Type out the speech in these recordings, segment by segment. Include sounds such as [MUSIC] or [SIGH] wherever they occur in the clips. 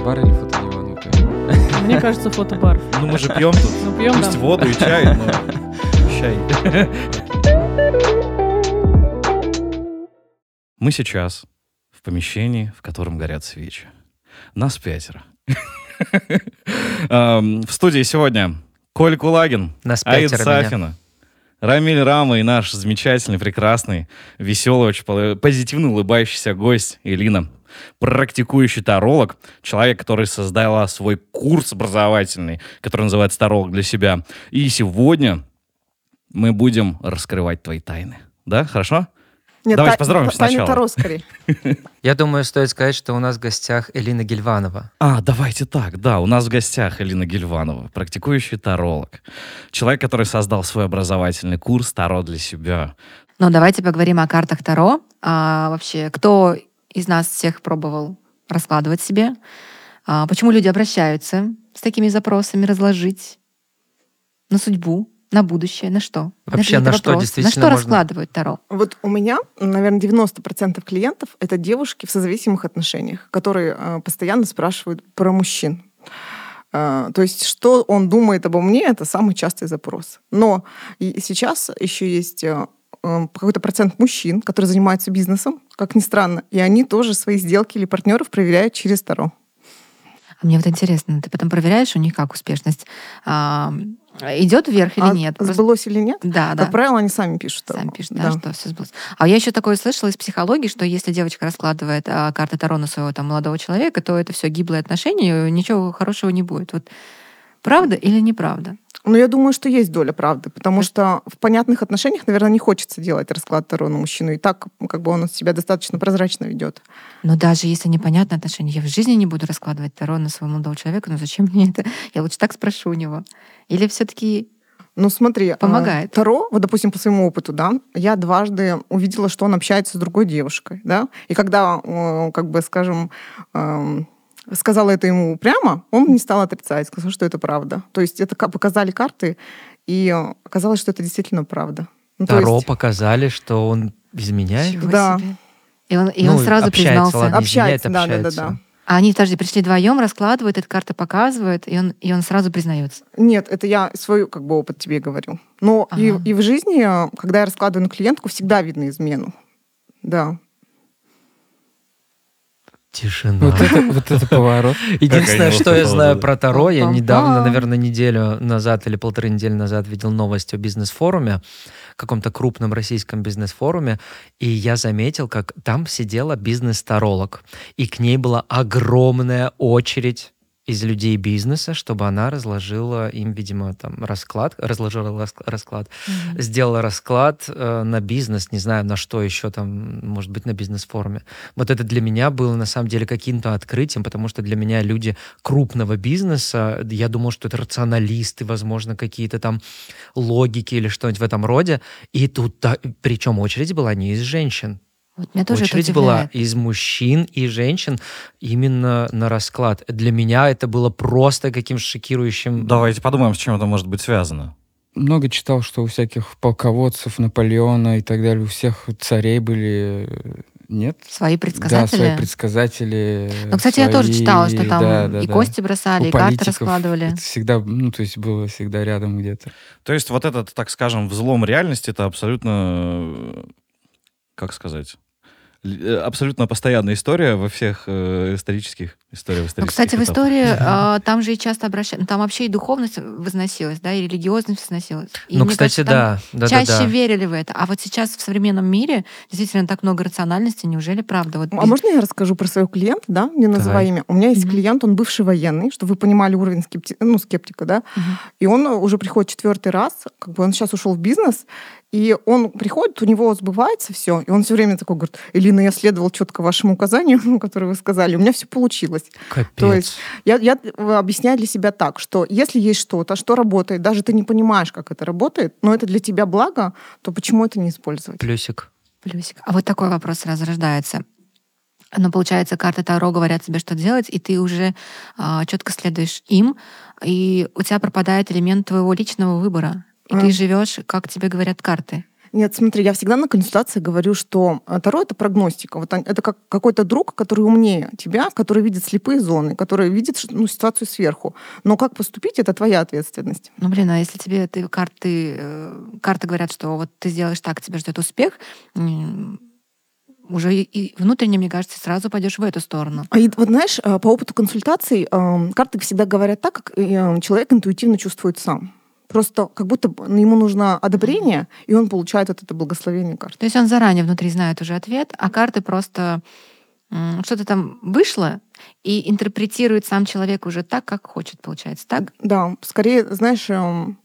фотобар или фотодиван? [LAUGHS] Мне кажется, фотобар. Ну, мы же пьем тут. Ну, пьем, Пусть да. воду и чай, но [LAUGHS] чай. Мы сейчас в помещении, в котором горят свечи. Нас пятеро. [LAUGHS] Эм, В студии сегодня Коль Кулагин, Нас Аид. Сафина, Рамиль Рама и наш замечательный, прекрасный, веселый, очень позитивно улыбающийся гость Элина, практикующий таролог, человек, который создала свой курс образовательный, который называется «Таролог для себя». И сегодня мы будем раскрывать твои тайны. Да, хорошо? Нет, Давайте та- поздороваемся Таня сначала. Таро скорее. [LAUGHS] Я думаю, стоит сказать, что у нас в гостях Элина Гельванова. А, давайте так, да, у нас в гостях Элина Гельванова, практикующий таролог. Человек, который создал свой образовательный курс «Таро для себя». Ну, давайте поговорим о картах Таро. А, вообще, кто из нас всех пробовал раскладывать себе? А, почему люди обращаются с такими запросами разложить на судьбу, на будущее, на что? Вообще, на вопрос. что На действительно что можно- раскладывают Таро? Вот у меня, наверное, 90% клиентов — это девушки в созависимых отношениях, которые э, постоянно спрашивают про мужчин. Э, То есть, что он думает обо мне, это самый частый запрос. Но и сейчас еще есть э, какой-то процент мужчин, которые занимаются бизнесом, как ни странно, и они тоже свои сделки или партнеров проверяют через Таро. А мне вот интересно, ты потом проверяешь у них, как успешность а, идет вверх или А нет? Просто- Сбылось или нет? Да, да. Как правило, они сами пишут. Сами пишут, да, что все сбылось. А я еще такое слышала из психологии, что если девочка раскладывает а, карты Таро на своего там молодого человека, то это все гиблые отношения, ничего хорошего не будет. Вот правда или неправда? Ну, я думаю, что есть доля правды, потому что в понятных отношениях, наверное, не хочется делать расклад Таро на мужчину. И так, как бы он себя достаточно прозрачно ведет. Но даже если непонятные отношения, я в жизни не буду раскладывать Таро на своего молодого человека, ну зачем мне это? [LAUGHS] Я лучше так спрошу у него. Или все-таки Ну, смотри, а, Помогает. Таро, вот, допустим, по своему опыту, да, я дважды увидела, что он общается с другой девушкой, да, и когда, как бы, скажем, эм, сказала это ему прямо, он не стал отрицать, сказал, что это правда. То есть это ка- показали карты, и оказалось, что это действительно правда. Ну, Таро есть показали, что он изменяет. Чего Да. себе. И он, и Ну, он сразу общается, признался. ладно. общается, изменяет, да, да, да, общается. да. А они, подожди, пришли вдвоем, раскладывают, эта карта показывает, и он, и он сразу признается. Нет, это я свой как бы опыт тебе говорю. Но и, Ага. и в жизни, когда я раскладываю на клиентку, всегда видно измену. Да. Тишина. Вот это, вот это поворот. Единственное, что я знаю про Таро, я недавно, наверное, неделю назад или полторы недели назад видел новость о бизнес-форуме, каком-то крупном российском бизнес-форуме, и я заметил, как там сидела бизнес-таролог, и к ней была огромная очередь из людей бизнеса, чтобы она разложила им, видимо, там расклад, разложила рас- расклад, сделала расклад э, на бизнес, не знаю, на что еще там, может быть, на бизнес-форуме. Вот это для меня было на самом деле каким-то открытием, потому что для меня люди крупного бизнеса, я думал, что это рационалисты, возможно, какие-то там логики или что-нибудь в этом роде. И тут, да, причем очередь была не из женщин. Вот меня тоже очередь это была из мужчин и женщин именно на расклад. Для меня это было просто каким шокирующим... Давайте подумаем, с чем это может быть связано. Много читал, что у всяких полководцев, Наполеона и так далее, у всех царей были... э, Нет? Свои Да, предсказатели. свои предсказатели. Ну, кстати, я тоже свои- читала, что там да, да, и да. кости бросали, У и карты раскладывали. Это всегда, ну, то есть было всегда рядом где-то. То есть вот этот, так скажем, взлом реальности, это абсолютно, э, как сказать, абсолютно постоянная история во всех э, исторических историях. Ну, исторических кстати, в этапах. истории а, там же и часто обращались, там вообще и духовность возносилась, да, и религиозность возносилась. И ну, мне кстати, кажется, да. да, чаще да, да. верили в это. А вот сейчас в современном мире действительно так много рациональности, неужели правда? Вот А можно я расскажу про своего клиента, да, не называя Давай. имя? У меня есть Мгм. клиент, он бывший военный, чтобы вы понимали уровень скепти... ну, скептика, да, Мгм. и он уже приходит четвертый раз, как бы он сейчас ушел в бизнес, и он приходит, у него сбывается все, и он все время такой говорит, Элина, я следовал четко вашему указанию, [LAUGHS] которое вы сказали, у меня все получилось. Капец. То есть я, я объясняю для себя так, что если есть что-то, что работает, даже ты не понимаешь, как это работает, но это для тебя благо, то почему это не использовать? Плюсик. Плюсик. А вот такой вопрос сразу рождается. Но получается, карты Таро говорят тебе, что делать, и ты уже четко следуешь им, и у тебя пропадает элемент твоего личного выбора. И А. ты живешь, как тебе говорят карты. Нет, смотри, я всегда на консультации говорю, что э, Таро — это прогностика. Вот это как какой-то друг, который умнее тебя, который видит слепые зоны, который видит ну, ситуацию сверху. Но как поступить — это твоя ответственность. Ну, блин, а если тебе ты, карты, э, карты говорят, что вот ты сделаешь так, тебя ждет успех, уже и, внутренне, мне кажется, сразу пойдешь в эту сторону. А и вот знаешь, э, по опыту консультаций э, карты всегда говорят так, как человек интуитивно чувствует сам. Просто как будто бы ему нужно одобрение, и он получает вот это благословение карты. То есть он заранее внутри знает уже ответ, а карты просто что-то там вышло и интерпретирует сам человек уже так, как хочет, получается, так? Да, скорее, знаешь, эм,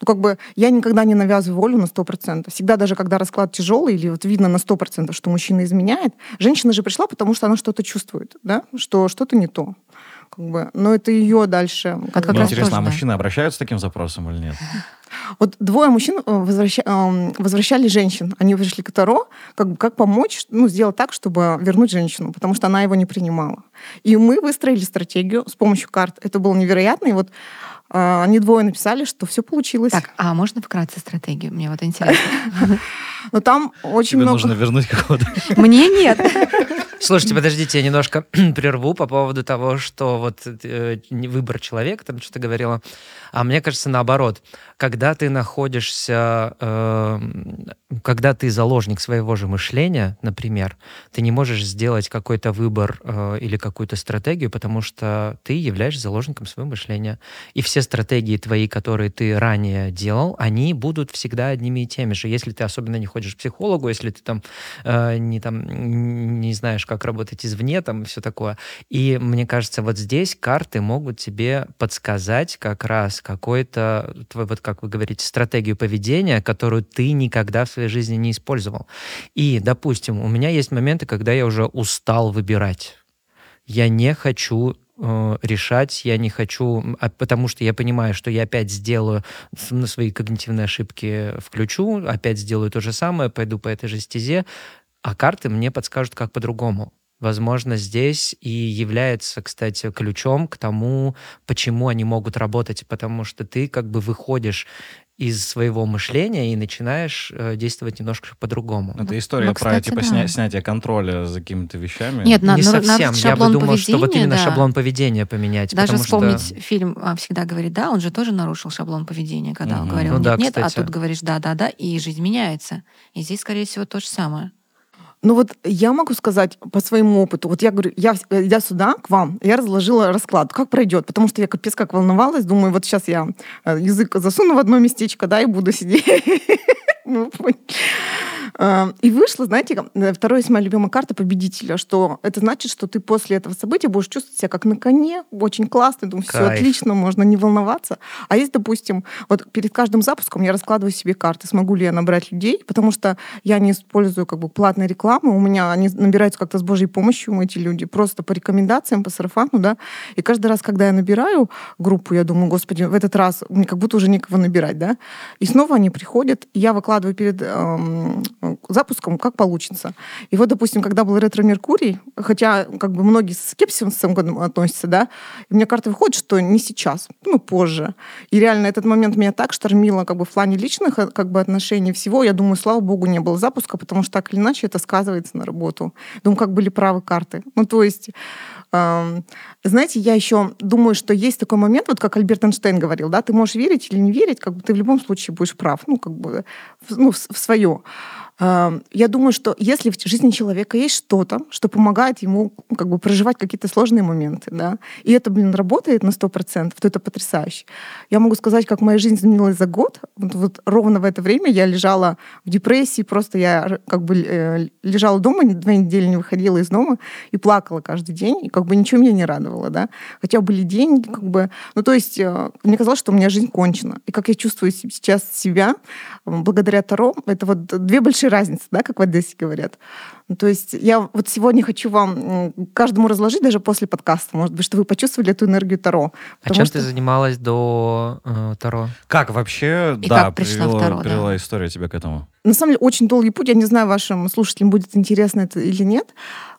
ну, как бы я никогда не навязываю волю на 100%. Всегда, даже когда расклад тяжелый или вот видно на 100%, что мужчина изменяет, женщина же пришла, потому что она что-то чувствует, да, что что-то не то. Как бы, но это ее дальше. как раз интересно, тоже, а да. мужчины обращаются с таким запросом или нет? Вот двое мужчин э, возвраща- возвращали женщин. Они пришли к Таро, как, бы, как помочь, ну, сделать так, чтобы вернуть женщину, потому что она его не принимала. И мы выстроили стратегию с помощью карт. Это было невероятно. И вот э, они двое написали, что все получилось. Так, а можно вкратце стратегию? Мне вот интересно. [LAUGHS] Но там очень Тебе много... нужно вернуть какого-то... Мне нет. Слушайте, подождите, я немножко [CLEARS THROAT] прерву по поводу того, что вот э, выбор человека, там что-то говорила. А мне кажется, наоборот, когда ты находишься, э, когда ты заложник своего же мышления, например, ты не можешь сделать какой-то выбор э, или какую-то стратегию, потому что ты являешься заложником своего мышления. И все стратегии твои, которые ты ранее делал, они будут всегда одними и теми же. Если ты особенно не ходишь к психологу, если ты там э, не там не знаешь, как работать извне, там все такое. И мне кажется, вот здесь карты могут тебе подсказать как раз какой-то, вот как вы говорите, стратегию поведения, которую ты никогда в своей жизни не использовал. И, допустим, у меня есть моменты, когда я уже устал выбирать. Я не хочу э, решать, я не хочу, а потому что я понимаю, что я опять сделаю на свои когнитивные ошибки включу, опять сделаю то же самое, пойду по этой же стезе, а карты мне подскажут, как по-другому. Возможно, здесь и является, кстати, ключом к тому, почему они могут работать, потому что ты как бы выходишь из своего мышления и начинаешь э, действовать немножко по-другому. Это история ну, про кстати, типа да. сня- снятие контроля за какими-то вещами. Нет, на- не нар- совсем. нарушить Я бы думал, что вот именно да. шаблон поведения поменять. Даже потому что- вспомнить фильм а, «Всегда говорит да», он же тоже нарушил шаблон поведения, когда он Мгм. говорил Ну да, «нет-нет», а тут говоришь «да-да-да», и жизнь меняется. И здесь, скорее всего, то же самое. Ну вот я могу сказать по своему опыту. Вот я говорю, я идя сюда, к вам, я разложила расклад, как пройдет, потому что я капец как волновалась, думаю, вот сейчас я э, язык засуну в одно местечко, да, и буду сидеть. [LAUGHS] Ну, поняли. Э, И вышло, знаете, э, второе есть моя любимая карта победителя, что это значит, что ты после этого события будешь чувствовать себя как на коне, очень классно, думаю, все отлично, можно не волноваться. А если, допустим, вот перед каждым запуском я раскладываю себе карты, смогу ли я набрать людей, потому что я не использую как бы платной рекламы, у меня они набираются как-то с Божьей помощью, эти люди, просто по рекомендациям, по сарафану, да. И каждый раз, когда я набираю группу, я думаю, господи, в этот раз мне как будто уже некого набирать, да. И снова они приходят, я выкладываю перед эм, запуском, как получится. И вот, допустим, когда был ретро-меркурий, хотя как бы многие с скепсисом относятся, да, и мне карта выходит, что не сейчас, ну, позже. И реально этот момент меня так штормило как бы в плане личных э, как бы отношений всего. Я думаю, слава богу, не было запуска, потому что так или иначе это сказывается на работу. Думаю, как были правы карты. Ну, то есть, эм, знаете, я еще думаю, что есть такой момент, вот как Альберт Эйнштейн говорил, да, ты можешь верить или не верить, как бы ты в любом случае будешь прав, ну, как бы, ну, в свое. Я думаю, что если в жизни человека есть что-то, что помогает ему ну, как бы проживать какие-то сложные моменты, да, и это, блин, работает на 100%, то это потрясающе. Я могу сказать, как моя жизнь изменилась за год. Вот, вот ровно в это время я лежала в депрессии, просто я как бы э, лежала дома, две недели не выходила из дома и плакала каждый день, и как бы ничего меня не радовало, да. Хотя были деньги, как бы, ну, то есть э, мне казалось, что у меня жизнь кончена. И как я чувствую се- сейчас себя, благодаря Таро, это вот две большие разницы, да, как в Одессе говорят. Ну, то есть я вот сегодня хочу вам каждому разложить, даже после подкаста, может быть, что вы почувствовали эту энергию Таро. А чем что- ты занималась до э, Таро? Как вообще, И да, как пришла в привела, Таро, да. привела история тебя к этому? на самом деле очень долгий путь. Я не знаю, вашим слушателям будет интересно это или нет.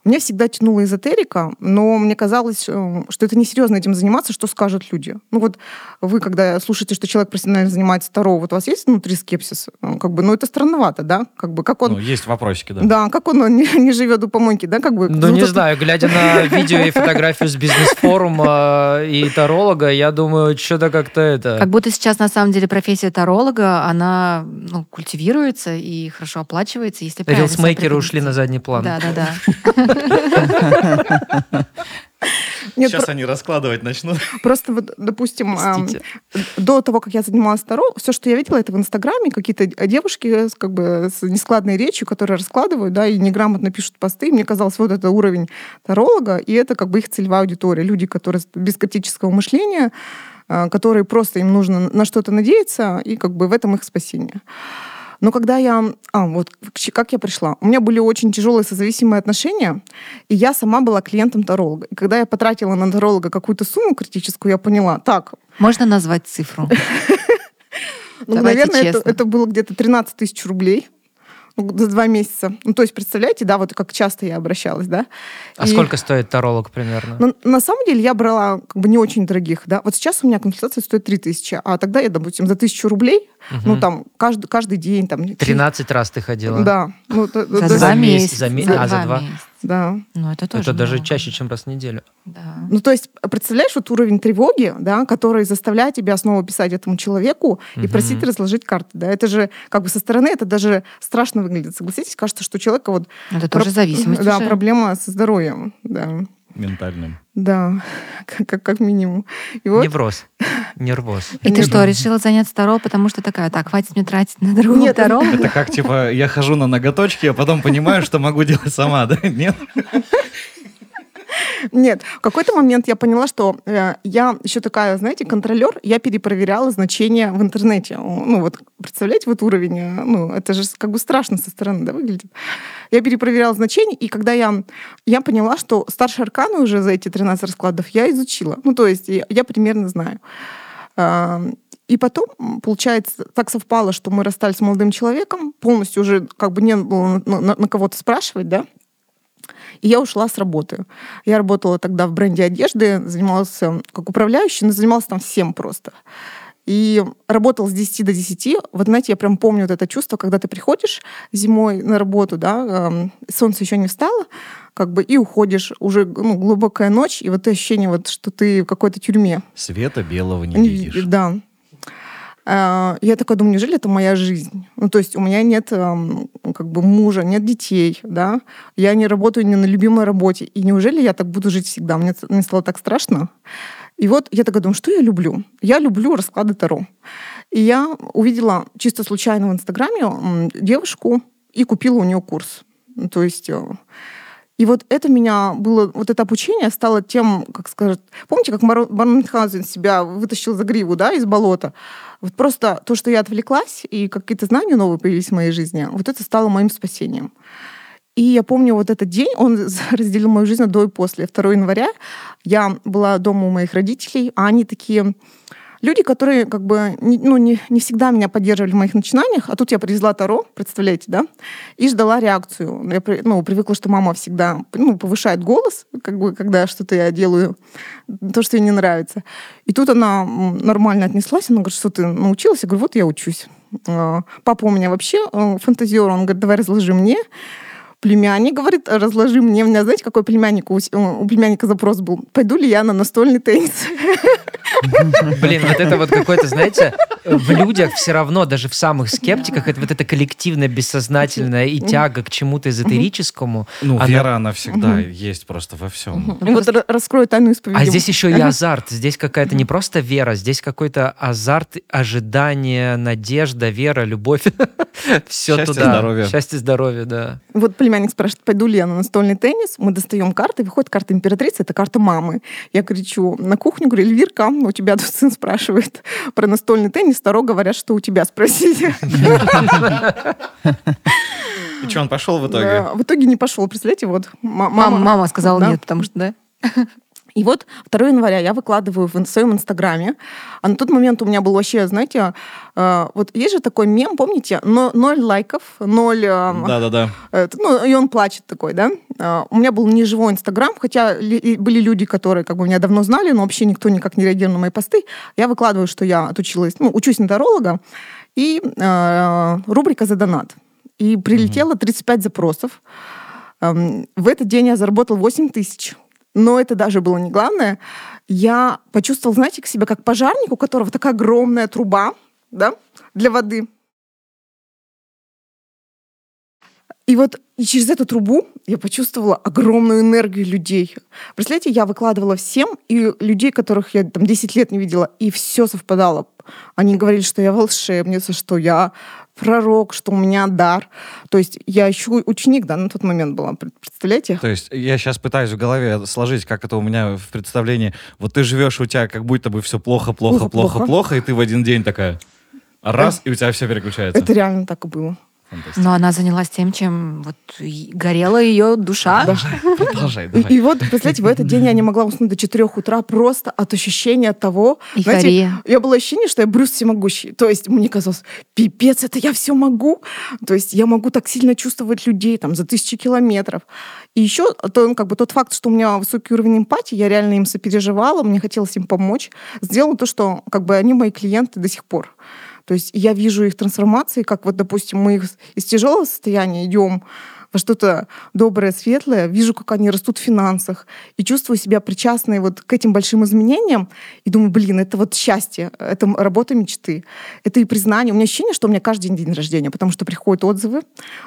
Меня всегда тянула эзотерика, но мне казалось, э, что это несерьезно этим заниматься, что скажут люди. Ну вот вы, когда слушаете, что человек профессионально занимается Таро, вот у вас есть внутри скепсис? Э, Как бы, ну это странновато, да? Как бы, как он... Ну, есть вопросики, да. да, как он не, не живет у помойки, да, как бы. Ну, вот не это- знаю, глядя на [LAUGHS] видео и фотографию с бизнес-форума и таролога, я думаю, что-то как-то это... Как будто сейчас на самом деле профессия таролога, она ну, культивируется и хорошо оплачивается, если Рилсмейкеры ушли на задний план. Да, да, да. [LAUGHS] [LAUGHS] Нет, Сейчас про- они раскладывать начнут. просто вот, допустим, ам, Простите. до того, как я занималась Таро, все, что я видела, это в Инстаграме, какие-то девушки с, как бы, с нескладной речью, которые раскладывают, да, и неграмотно пишут посты. И мне казалось, вот это уровень таролога, и это как бы их целевая аудитория. Люди, которые без критического мышления, а, которые просто им нужно на что-то надеяться, и как бы в этом их спасение. Но когда я... А, вот как я пришла. У меня были очень тяжелые созависимые отношения, и я сама была клиентом таролога. И когда я потратила на таролога какую-то сумму критическую, я поняла, так, Можно назвать цифру? [LAUGHS] ну, наверное, это, это было где-то 13 тысяч рублей за два месяца. Ну, то есть, представляете, да, вот как часто я обращалась, да? А И- сколько стоит таролог примерно? Ну, на самом деле я брала как бы не очень дорогих, да. Вот сейчас у меня консультация стоит 3 тысячи, а тогда я, допустим, за тысячу рублей, ну, Мгм. там, каждый, каждый день, там... 13 раз ты ходила? Да. Ну, За За два месяц, за ме- а, за два. месяца. Да. Ну, это тоже Это даже много. чаще, чем раз в неделю. Да. Ну, то есть, представляешь, вот уровень тревоги, да, который заставляет тебя снова писать этому человеку и Мгм. просить разложить карты, да, это же, как бы со стороны, это даже страшно выглядит, согласитесь? Кажется, что у человека вот... Это тоже про- зависимость [LAUGHS] Да, уже. проблема со здоровьем, да. Ментальным. Да, как, как, как минимум. И вот... Невроз. Нервоз. И ты что, решила заняться Таро, потому что такая, так, хватит мне тратить на другого Нет, Таро? Это как, типа, я хожу на ноготочки, а потом понимаю, что могу делать сама, да? Нет? Нет, в какой-то момент я поняла, что э, я еще такая, знаете, контролер, я перепроверяла значения в интернете. Ну вот, представляете, вот уровень, э, ну это же как бы страшно со стороны, да, выглядит. Я перепроверяла значения, и когда я, я поняла, что старшие арканы уже за эти 13 раскладов я изучила. Ну то есть я, примерно знаю. И потом, получается, так совпало, что мы расстались с молодым человеком, полностью уже как бы не было на, на- на кого-то спрашивать, да, и я ушла с работы. Я работала тогда в бренде одежды, занималась э, как управляющий, но занималась там всем просто. И работала с 10 до 10. Вот знаете, я прям помню вот это чувство, когда ты приходишь зимой на работу, да, эм, солнце еще не встало, как бы, и уходишь, уже ну, глубокая ночь, и вот ощущение, вот, что ты в какой-то тюрьме. Света белого не Не видишь, Да. А, Я такая думаю, неужели это моя жизнь? Ну, то есть у меня нет эм, как бы мужа, нет детей, да? Я не работаю не на любимой работе. И неужели я так буду жить всегда? Мне, мне стало так страшно. И вот я такая думаю, что я люблю? Я люблю расклады Таро. И я увидела чисто случайно в Инстаграме девушку и купила у нее курс. Ну, То есть э, и вот это меня было, вот это обучение стало тем, как скажет, помните, как Мюнхгаузен себя вытащил за гриву, да, из болота? Вот просто то, что я отвлеклась, и какие-то знания новые появились в моей жизни, вот это стало моим спасением. И я помню вот этот день, он [LAUGHS] разделил мою жизнь до и после. 2 января я была дома у моих родителей, а они такие люди, которые как бы не, ну, не, не всегда меня поддерживали в моих начинаниях, а тут я привезла Таро, представляете, да, и ждала реакцию. Я ну, привыкла, что мама всегда ну, повышает голос, как бы, когда что-то я делаю, то, что ей не нравится. И тут она нормально отнеслась, она говорит, что ты научилась? Я говорю, вот я учусь. А, Папа у меня вообще э, фантазер, он говорит, давай разложи мне. Племянник говорит, разложи мне. У меня, знаете, какой племянник? У, у племянника запрос был. Пойду ли я на настольный теннис? Блин, вот это вот какой-то, знаете, в людях все равно, даже в самых скептиках, это вот это коллективное, бессознательное и тяга к чему-то эзотерическому. Ну, Она- вера, она всегда есть просто во всем. Вот р- раскрою тайну исповеди. А здесь еще и азарт. Здесь какая-то не просто вера, здесь какой-то азарт, ожидание, надежда, вера, любовь. [LAUGHS] Все Счастье, туда. здоровье. Счастье, здоровье, да. Вот племянник спрашивает, пойду ли я на настольный теннис. Мы достаем карты, выходит карта императрицы, это карта мамы. Я кричу на кухню, говорю, Эльвирка, у тебя тут сын спрашивает [LAUGHS] про настольный теннис, Таро говорят, что у тебя спросите. И что, он пошел в итоге? Да, В итоге не пошел, представляете, вот. ма- Мама, мама сказала Да. нет, потому что, да? И вот 2 января я выкладываю в своем инстаграме, а на тот момент у меня был вообще, знаете, э, вот есть же такой мем, помните, но, ноль лайков, ноль... э, Да-да-да. это, ну, и он плачет такой, да. Э, у меня был не живой инстаграм, хотя ли- были люди, которые как бы меня давно знали, но вообще никто никак не реагировал на мои посты. Я выкладываю, что я отучилась, ну, учусь на таролога, и э, рубрика «За донат». И прилетело 35 запросов. Эм, В этот день я заработал 8 тысяч. Но это даже было не главное. Я почувствовал, знаете, к себе как пожарник, у которого такая огромная труба да, для воды. И вот и через эту трубу я почувствовала огромную энергию людей. Представляете, я выкладывала всем, и людей, которых я там 10 лет не видела, и все совпадало. Они говорили, что я волшебница, что я пророк, что у меня дар. То есть я еще ученик, да, на тот момент была, пред- представляете? То есть я сейчас пытаюсь в голове сложить, как это у меня в представлении. Вот ты живешь, у тебя как будто бы все плохо, плохо, Плохо, плохо, плохо. плохо, и ты в один день такая раз, и у тебя все переключается. Это реально так и было. Но она занялась тем, чем вот горела ее душа. Продолжай, [LAUGHS] И, давай. и вот, представляете, в этот день я не могла уснуть до 4 утра просто от ощущения того... Знаете, я было ощущение, что я Брюс всемогущий. То есть мне казалось, пипец, это я все могу. То есть я могу так сильно чувствовать людей там за тысячи километров. И еще то, ну, как бы тот факт, что у меня высокий уровень эмпатии, я реально им сопереживала, мне хотелось им помочь, сделала то, что как бы они мои клиенты до сих пор. То есть я вижу их трансформации, как вот, допустим, мы из тяжелого состояния идем во что-то доброе, светлое, вижу, как они растут в финансах, и чувствую себя причастной вот к этим большим изменениям, и думаю, блин, это вот счастье, это работа мечты, это и признание. У меня ощущение, что у меня каждый день день рождения, потому что приходят отзывы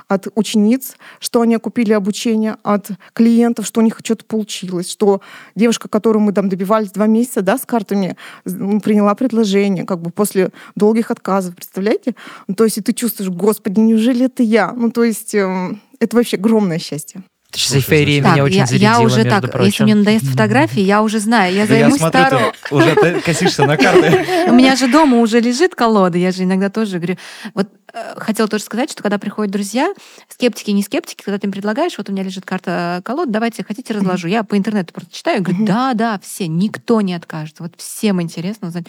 от учениц, что они окупили обучение, от клиентов, что у них что-то получилось, что девушка, которую мы там добивались два месяца, да, с картами, приняла предложение, как бы после долгих отказов, представляете? Ну, то есть и ты чувствуешь, господи, неужели это я? Ну, то есть эм, это вообще огромное счастье. Ты сейчас эйфория меня очень я, зарядила, я уже между так, если прочим. мне надоест фотографии, я уже знаю, я Да я займусь смотрю, Таро. ты уже ты косишься на карты. [LAUGHS] У меня же дома уже лежит колода, я же иногда тоже говорю. Вот э, хотела тоже сказать, что когда приходят друзья, скептики, не скептики, когда ты им предлагаешь, вот у меня лежит карта колод, давайте, хотите, разложу. Я по интернету просто читаю, и говорю, да, да, все, никто не откажет. Вот всем интересно узнать.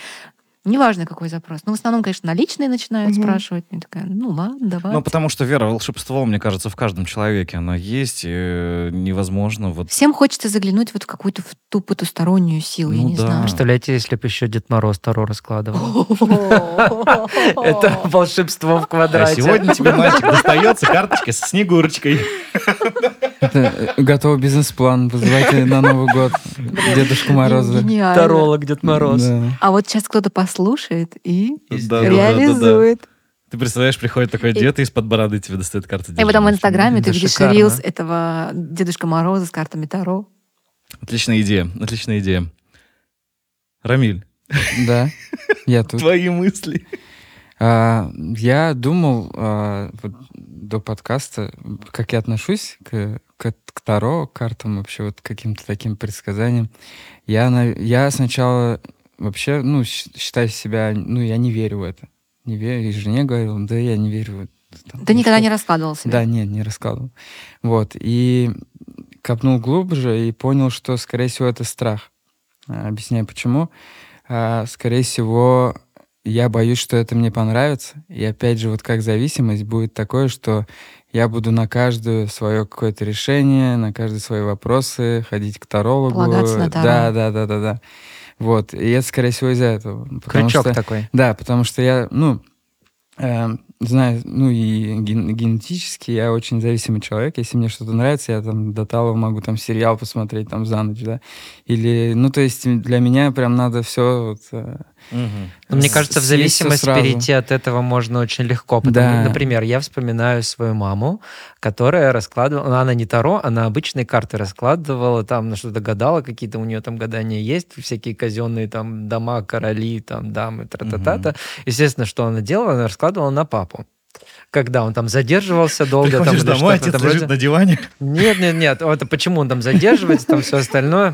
Неважно, какой запрос. Ну, в основном, конечно, наличные начинают Мгм. спрашивать. Я такая, ну ладно, давай. Ну, потому что вера, волшебство, мне кажется, в каждом человеке. Оно есть, и э, невозможно вот... Всем хочется заглянуть вот в какую-то в ту потустороннюю силу, я Ну не да. знаю. Представляете, если бы еще Дед Мороз Таро раскладывал. [LAUGHS] Это волшебство в А квадрате. сегодня тебе, мальчик, достается карточка с Снегурочкой. Э, готовый бизнес-план. Вызывайте на Новый год Дедушку Мороза. Таролог Дед Мороз. А вот сейчас кто-то послушает и Да, да, да, да, да. реализует. Ты представляешь, приходит такой дед и из-под бороды тебе достает карты. И потом в. Инстаграме ты видишь рилс этого Дедушка Мороза с картами Таро. Отличная идея, отличная идея. Рамиль, Да, я тут. твои мысли. А, я думал а, вот до подкаста, как я отношусь к, к, к Таро, к картам, вообще вот к каким-то таким предсказаниям. Я, на- я сначала вообще, ну, считаю себя, ну, я не верю в это. Не верю, и жене говорил, да я не верю. Там, Ты ну, никогда что- не раскладывал себя? Да, нет, не раскладывал. Вот, и копнул глубже и понял, что, скорее всего, это страх. А, Объясняю, почему. А, Скорее всего, я боюсь, что это мне понравится. И опять же, вот как зависимость будет такое, что я буду на каждое свое какое-то решение, на каждые свои вопросы ходить к тарологу. Полагаться на Таро. Да, да, да, да, да. Вот. И это, скорее всего, из-за этого. Крючок что- такой. да, потому что я, ну, э, знаю, ну и ген- генетически я очень зависимый человек. Если мне что-то нравится, я там до того могу там сериал посмотреть там за ночь, да. Или, ну, то есть для меня прям надо все вот, Но мне кажется, в зависимость сразу. перейти от этого можно очень легко. Потому, Да. Например, я вспоминаю свою маму, которая раскладывала, ну, она не Таро, она обычные карты раскладывала, там на что-то гадала, какие-то у нее там гадания есть, всякие казенные там дома, короли, там дамы, тра-та-та-та. Естественно, что она делала, она раскладывала на папу. Когда он там задерживался долго, там, Приходишь или домой, отец этом лежит роде. на диване. Нет, нет, нет. Это почему он там задерживается, там все остальное.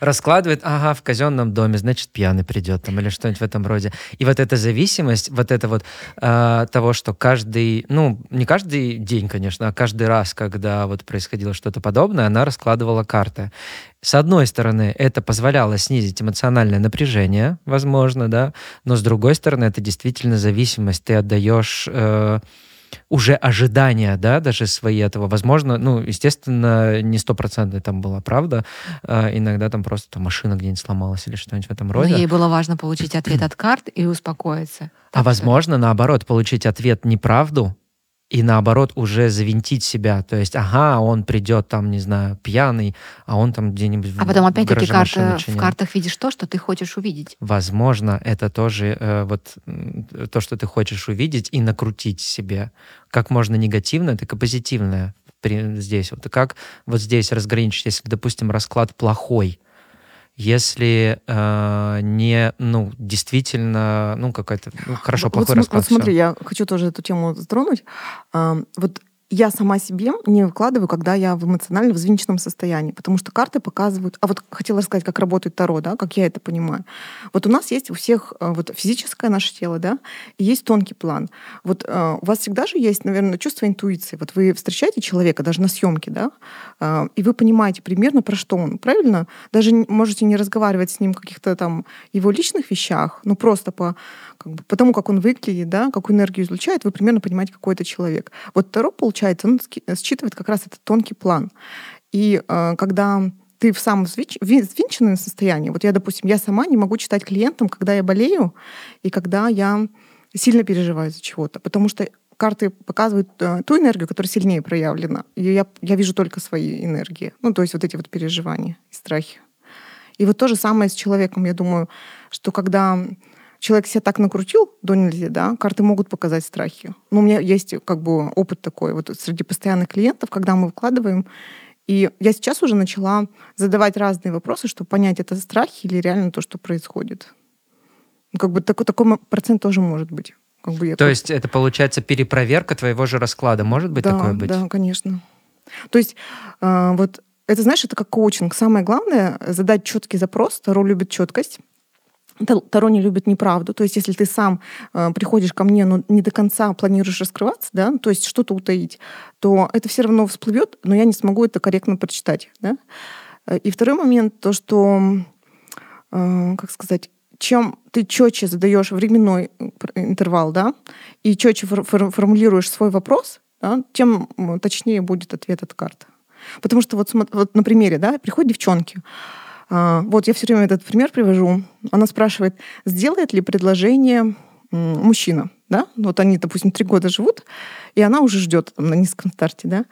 Раскладывает, ага, в казенном доме, значит, пьяный придет там или что-нибудь в этом роде. И вот эта зависимость, вот это вот э, того, что каждый, ну, не каждый день, конечно, а каждый раз, когда вот происходило что-то подобное, она раскладывала карты. С одной стороны, это позволяло снизить эмоциональное напряжение, возможно, да, но с другой стороны, это действительно зависимость. Ты отдаешь э, уже ожидания, да, даже свои этого. Возможно, ну, естественно, не стопроцентная там была правда. Э, иногда там просто там, машина где-нибудь сломалась или что-нибудь в этом Но роде. ей было важно получить ответ от карт и успокоиться. А Так что- возможно, наоборот, получить ответ неправду и наоборот уже завинтить себя. То есть, ага, он придет там, не знаю, пьяный, а он там где-нибудь в А потом в опять-таки гараже машину карта, в картах видишь то, что ты хочешь увидеть. Возможно, это тоже э, вот то, что ты хочешь увидеть и накрутить себе. Как можно негативное, так и позитивное при- здесь. Вот как вот здесь разграничить, если, допустим, расклад плохой, если э, не, ну, действительно, ну, какой-то, ну, хорошо, Вот плохой см- расклад. Вот смотри, я хочу тоже эту тему затронуть. А, Вот я сама себе не выкладываю, когда я в эмоционально взвинченном состоянии, потому что карты показывают... А вот хотела рассказать, как работает Таро, да, как я это понимаю. Вот у нас есть у всех а, вот физическое наше тело, да, и есть тонкий план. Вот а, у вас всегда же есть, наверное, чувство интуиции. Вот вы встречаете человека даже на съемке, да, а, и вы понимаете примерно, про что он, правильно? Даже можете не разговаривать с ним о каких-то там его личных вещах, но просто по, как бы, по тому, как он выглядит, да, какую энергию излучает, вы примерно понимаете, какой это человек. Вот Таро, получается, он ски- считывает как раз этот тонкий план. И э, когда ты в самом взвинченном состоянии, вот я, допустим, я сама не могу читать клиентам, когда я болею и когда я сильно переживаю за чего-то, потому что карты показывают э, ту энергию, которая сильнее проявлена. И я, я вижу только свои энергии. Ну, то есть вот эти вот переживания и страхи. И вот то же самое с человеком. Я думаю, что когда человек себя так накрутил до нельзя, да, карты могут показать страхи. Но у меня есть как бы опыт такой вот среди постоянных клиентов, когда мы выкладываем. И я сейчас уже начала задавать разные вопросы, чтобы понять, это страхи или реально то, что происходит. Ну, Как бы такой, такой процент тоже может быть. Как бы То как- есть это получается перепроверка твоего же расклада. Может быть да, такое быть? Да, конечно. То есть э, вот это, знаешь, это как коучинг. Самое главное — задать четкий запрос. Таро любит четкость. Та- Таро не любит неправду. То есть если ты сам э, приходишь ко мне, но не до конца планируешь раскрываться, да, то есть что-то утаить, то это все равно всплывет, но я не смогу это корректно прочитать. Да? Э, И второй момент, то, что, э, как сказать, чем ты четче задаешь временной э, интервал, да, и четче фор- фор- формулируешь свой вопрос, да, тем точнее будет ответ от карты. Потому что вот, вот на примере, да, приходят девчонки, вот я все время этот пример привожу. Она спрашивает, сделает ли предложение мужчина, да? Вот они, допустим, три года живут, и она уже ждет там, на низком старте, да?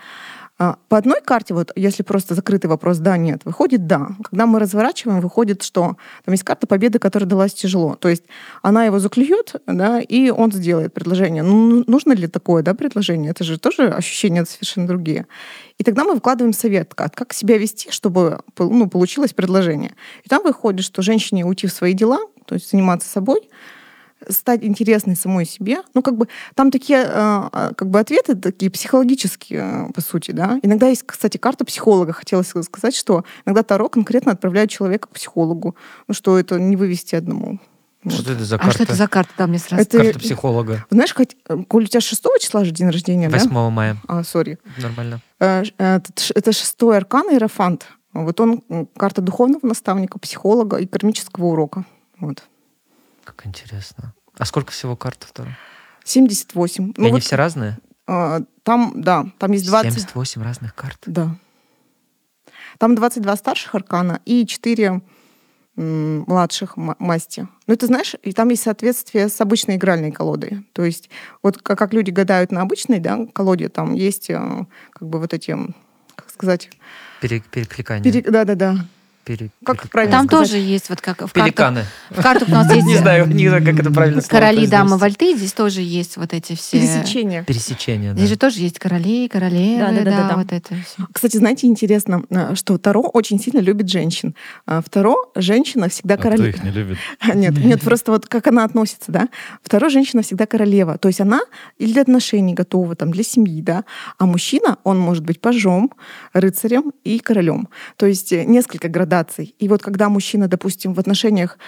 А, По одной карте, вот если просто закрытый вопрос «да», «нет», выходит «да». Когда мы разворачиваем, выходит, что там есть карта победы, которая далась тяжело. То есть она его заклюет, да, и он сделает предложение. Ну, нужно ли такое, да, предложение? Это же тоже ощущения совершенно другие. И тогда мы выкладываем совет, как, как себя вести, чтобы ну, получилось предложение. И там выходит, что женщине уйти в свои дела, то есть заниматься собой, стать интересной самой себе. Ну, как бы там такие э, э, как бы ответы такие психологические, э, по сути, да. Иногда есть, кстати, карта психолога. Хотелось сказать, что иногда Таро конкретно отправляет человека к психологу. Ну, что это не вывести одному. Что это за А карта? что это за карта? Да, мне сразу. Это- Карта психолога. Знаешь, хоть, Коль, у тебя 6 числа же день рождения, 8 да? мая. А, сори. Нормально. Это, шестой аркан Иерофант. Вот он карта духовного наставника, психолога и кармического урока. Вот. Как интересно. А сколько всего карт второй? 78. И Ну, они вот, все разные? э, там, да, там есть 20... 78 разных карт. Да. Там 22 старших аркана и 4 младших ма- масти. Ну, это знаешь, и там есть соответствие с обычной игральной колодой. То есть вот как, как люди гадают на обычной да, колоде, там есть э, как бы вот эти, как сказать, Пере- перекликание. пере- да-да-да. Пере- Как правильно Там сказать? тоже есть, вот как в картах. Пеликаны. В картах у нас [LAUGHS] есть Не знаю, не знаю, как это правильно короли, дамы, вальты. Здесь тоже есть вот эти все... Пересечение. Пересечение, да. Здесь же тоже есть короли, королевы, да, Да-да-да-да-да. вот это все. Кстати, знаете, интересно, э, что Таро очень сильно любит женщин. А В Таро женщина всегда А кто королева. их не любит? [LAUGHS] Нет, нет, просто вот как она относится, да. Вторая женщина всегда королева. То есть она и для отношений готова, там, для семьи, да. А мужчина, он может быть пажом, рыцарем и королем. То есть э, несколько градаций градаций. И вот когда мужчина, допустим, в отношениях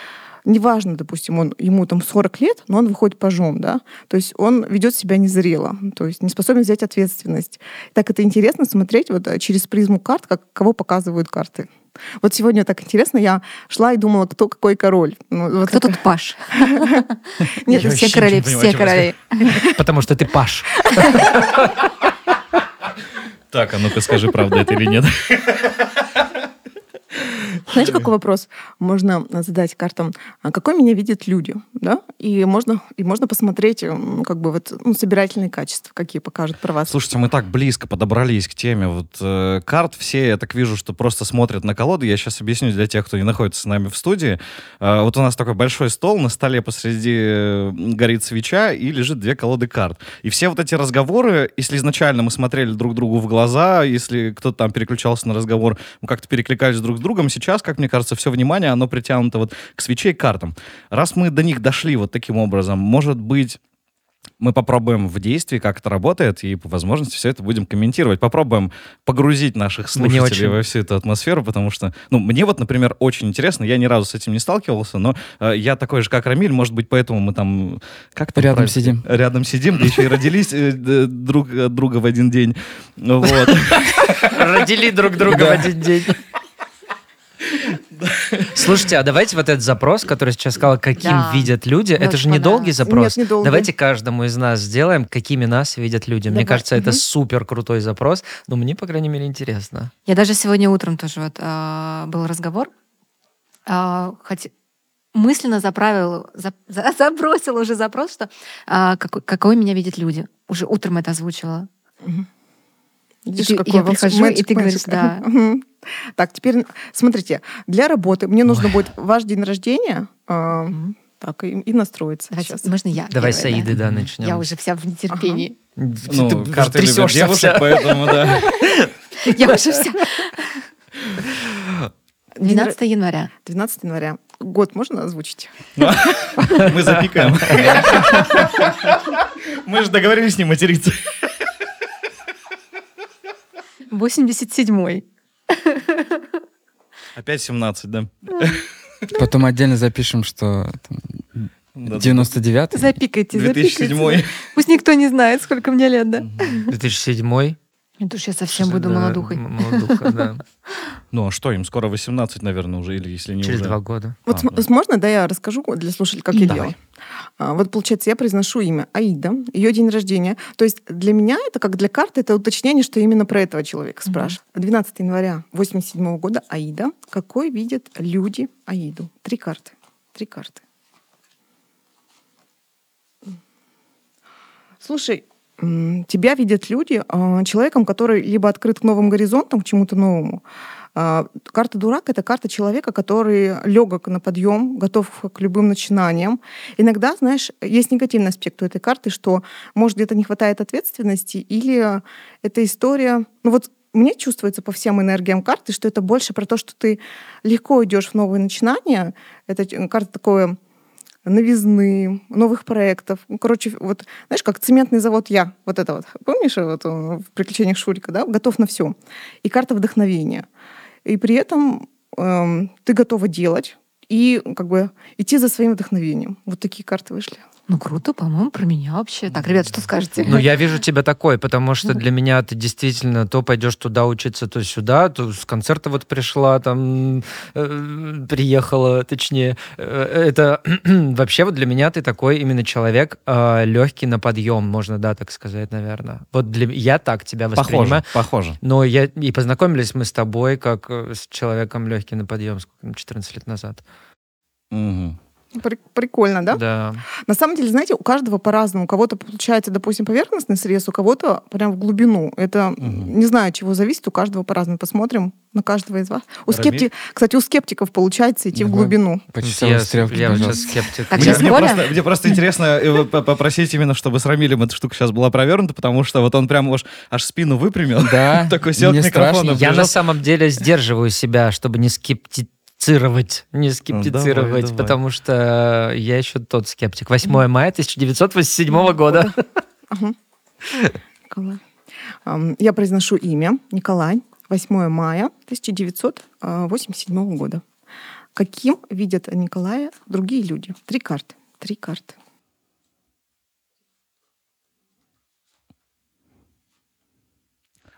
неважно, допустим, он, ему там 40 лет, но он выходит пожом, да, то есть он ведет себя незрело, то есть не способен взять ответственность. Так это интересно смотреть вот э, через призму карт, как кого показывают карты. Вот сегодня так интересно, я шла и думала, кто какой король. Ну, вот Кто такая- тут Паш? [LAUGHS] Нет, Все короли, все короли. Потому что ты Паш. [LAUGHS] Так, а ну-ка скажи, правда это или нет. Знаете, какой вопрос можно задать картам? А Какой меня видят люди, да? И можно, и можно посмотреть, м, как бы вот ну, собирательные качества, какие покажут про вас. Слушайте, мы так близко подобрались к теме. Вот э, карт все, я так вижу, что просто смотрят на колоды. Я сейчас объясню для тех, кто не находится с нами в студии. Э, вот у нас такой большой стол, на столе посреди горит свеча и лежит две колоды карт. И все вот эти разговоры, если изначально мы смотрели друг другу в глаза, если кто-то там переключался на разговор, мы как-то перекликались друг с другом, сейчас, как мне кажется, все внимание, оно притянуто вот к свече и картам. Раз мы до них дошли вот таким образом, может быть, мы попробуем в действии, как это работает, и по возможности все это будем комментировать. Попробуем погрузить наших Мне слушателей очень. во всю эту атмосферу, потому что, ну, мне вот, например, очень интересно, я ни разу с этим не сталкивался, но э, я такой же, как Рамиль, может быть, поэтому мы там... Как там Рядом правильно? сидим. Рядом сидим, да еще и родились э, друг от друга в один день. Вот. Родили друг друга в один день. Слушайте, а давайте вот этот запрос, который сейчас сказала, каким Да. видят люди, Мне это же очень не долгий запрос. Нет, не долгий. Давайте каждому из нас сделаем, какими нас видят люди. Мне Давай. кажется, это Мгм. супер крутой запрос. Ну, мне, по крайней мере, интересно. Я даже сегодня утром тоже вот а, был разговор. А, хоть мысленно заправил, за- за- [LAUGHS] забросил уже запрос, что а, какой, какой меня видят люди. Уже утром это озвучивала. Видишь, И ты- я прихожу, и magic, ты говоришь, magic. да. Мгм. Так, теперь смотрите, для работы мне нужно будет ваш день рождения, а, так, и, и настроиться Давайте, сейчас. можно я? Давай первая, с Аиды, да, начнем. Я уже вся в нетерпении. Ну, Ты карты любят трясешься девушек, вся. поэтому, да. [LAUGHS] Я уже вся. [LAUGHS] 12 января. 12 января. Год можно озвучить? [LAUGHS] Мы запикаем. Мы же договорились не материться. 87-й. Опять 17, да? Потом отдельно запишем, что там, Да, 99-й. Запикайте, запикайте. 2007 Пусть никто не знает, сколько мне лет, да? 2007 Это уж я совсем буду молодухой. Молодуха, да. [LAUGHS] Ну, а что, им скоро 18, наверное, уже, или если не Через уже? два года. Вот А, см- да. можно, да, я расскажу для слушателей, как я делаю. А, Вот, получается, я произношу имя Аида, ее день рождения. То есть для меня это, как для карты, это уточнение, что именно про этого человека Мгм. спрашивают. 12 января 87 года Аида. Какой видят люди Аиду? Три карты. Три карты. Слушай, тебя видят люди а, человеком, который либо открыт к новым горизонтам, к чему-то новому. А, Карта дурак это карта человека, который легок на подъем, готов к любым начинаниям. Иногда, знаешь, есть негативный аспект у этой карты, что может где-то не хватает ответственности, или эта история. Ну вот мне чувствуется по всем энергиям карты, что это больше про то, что ты легко идешь в новые начинания. Это ч- карта такое новизны, новых проектов. Ну, короче, вот, знаешь, как цементный завод «Я». Вот это вот. Помнишь, вот в «Приключениях Шурика», да? Готов на все. И карта вдохновения. И при этом эм, ты готова делать и как бы идти за своим вдохновением. Вот такие карты вышли. Ну, круто, по-моему, про меня вообще. Так, ребят, что скажете? Ну, я вижу тебя такой, потому что для меня ты действительно то пойдешь туда учиться, то сюда, то с концерта вот пришла, там, э, приехала, точнее. Э, Это [CLEARS THROAT] вообще вот для меня ты такой именно человек легкий на подъем, можно, да, так сказать, наверное. Вот для я так тебя Похоже, воспринимаю. похоже. Но я и познакомились мы с тобой как э, с человеком легкий на подъем, сколько, 14 лет назад. Мгм. При- Прикольно, да? Да. На самом деле, знаете, у каждого по-разному. У кого-то получается, допустим, поверхностный срез, у кого-то прям в глубину. Это Мгм. не знаю, от чего зависит, у каждого по-разному. Посмотрим на каждого из вас. У скепти... Кстати, у скептиков получается идти в Давай. глубину. По Я, стрелке, я сейчас скептик. Так, Мне, сейчас мне просто, мне просто интересно э, попросить именно, чтобы с Рамилем эта штука сейчас была провернута, потому что вот он прям аж, аж спину выпрямил. Да, [LAUGHS] Такой сел к микрофону. Я на самом деле сдерживаю себя, чтобы не скептицировать, не скептицировать, давай, давай. потому что я еще тот скептик. 8 мая 1987 года. Ага. Николай. Я произношу имя Николай. 8 мая 1987 года. Каким видят Николая другие люди? Три карты. Три карты.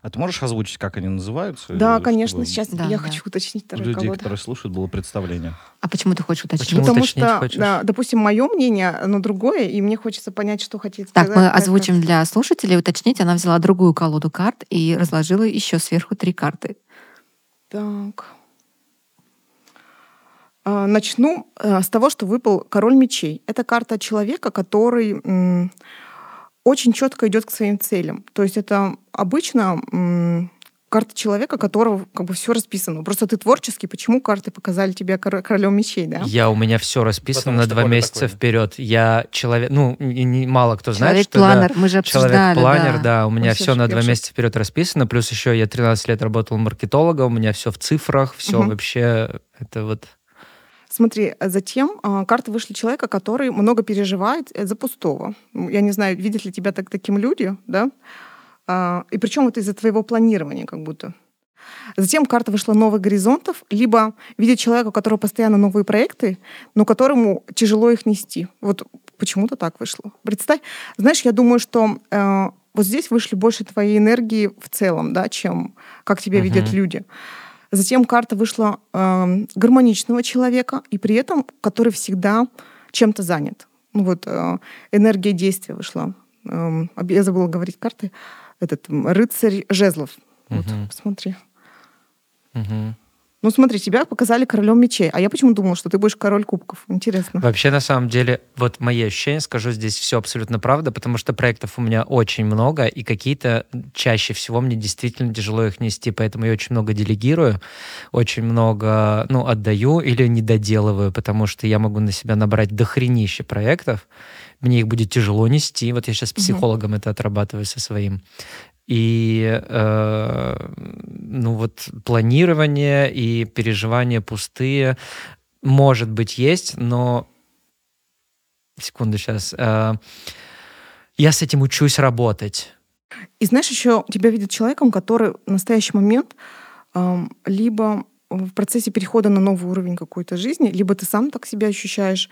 А ты можешь озвучить, как они называются? Да, Э, конечно, чтобы сейчас Да, я да. хочу уточнить У людей, колоду. которые слушают, было представление. А почему ты хочешь уточнить? Почему Потому уточнить что, хочешь? да, допустим, мое мнение, оно другое, и мне хочется понять, что хотите Так, сказать. мы какая озвучим для слушателей уточнить. Она взяла другую колоду карт и разложила еще сверху три карты. Так. А, Начну э, с того, что выпал король мечей. Это карта человека, который очень четко идет к своим целям. То есть это обычно м, карта человека, которого как бы все расписано. Просто ты творческий, почему карты показали тебя коро- королем мечей, да? Я, у меня все расписано Потому на что два месяца такой. вперед. Я человек, ну, не, не- мало кто знает, что да, Человек-планер, мы же обсуждали. Человек-планер, да. да. у меня Он все всё на два месяца вперед расписано. Плюс еще я 13 лет работал маркетологом, у меня все в цифрах, все Мгм. вообще это вот. Смотри, а затем а, карты вышли человека, который много переживает э, за пустого. М, Я не знаю, видят ли тебя так, таким люди, да? А, и причем это из-за твоего планирования как будто. Затем карта вышла новых горизонтов, либо видит человека, у которого постоянно новые проекты, но которому тяжело их нести. Вот почему-то так вышло. Представь, знаешь, я думаю, что э, вот здесь вышли больше твоей энергии в целом, да, чем как тебя видят Мгм. люди. Затем карта вышла э, гармоничного человека, и при этом, который всегда чем-то занят. Ну вот э, энергия действия вышла. Об- я забыла говорить карты. Этот рыцарь жезлов. Вот, Мгм. посмотри. Мгм. Ну смотри, тебя показали королем мечей, а я почему думала, что ты будешь король кубков? Интересно. Вообще, на самом деле, вот мои ощущения, скажу, здесь все абсолютно правда, потому что проектов у меня очень много, и какие-то чаще всего мне действительно тяжело их нести, поэтому я очень много делегирую, очень много, ну, отдаю или не доделываю, потому что я могу на себя набрать дохренище проектов, мне их будет тяжело нести. Вот я сейчас с психологом это отрабатываю со своим. И э, ну вот планирование и переживания пустые, может быть, есть, но секунду сейчас. я с этим учусь работать. И знаешь, еще тебя видят человеком, который в настоящий момент эм, либо в процессе перехода на новый уровень какой-то жизни, либо ты сам так себя ощущаешь.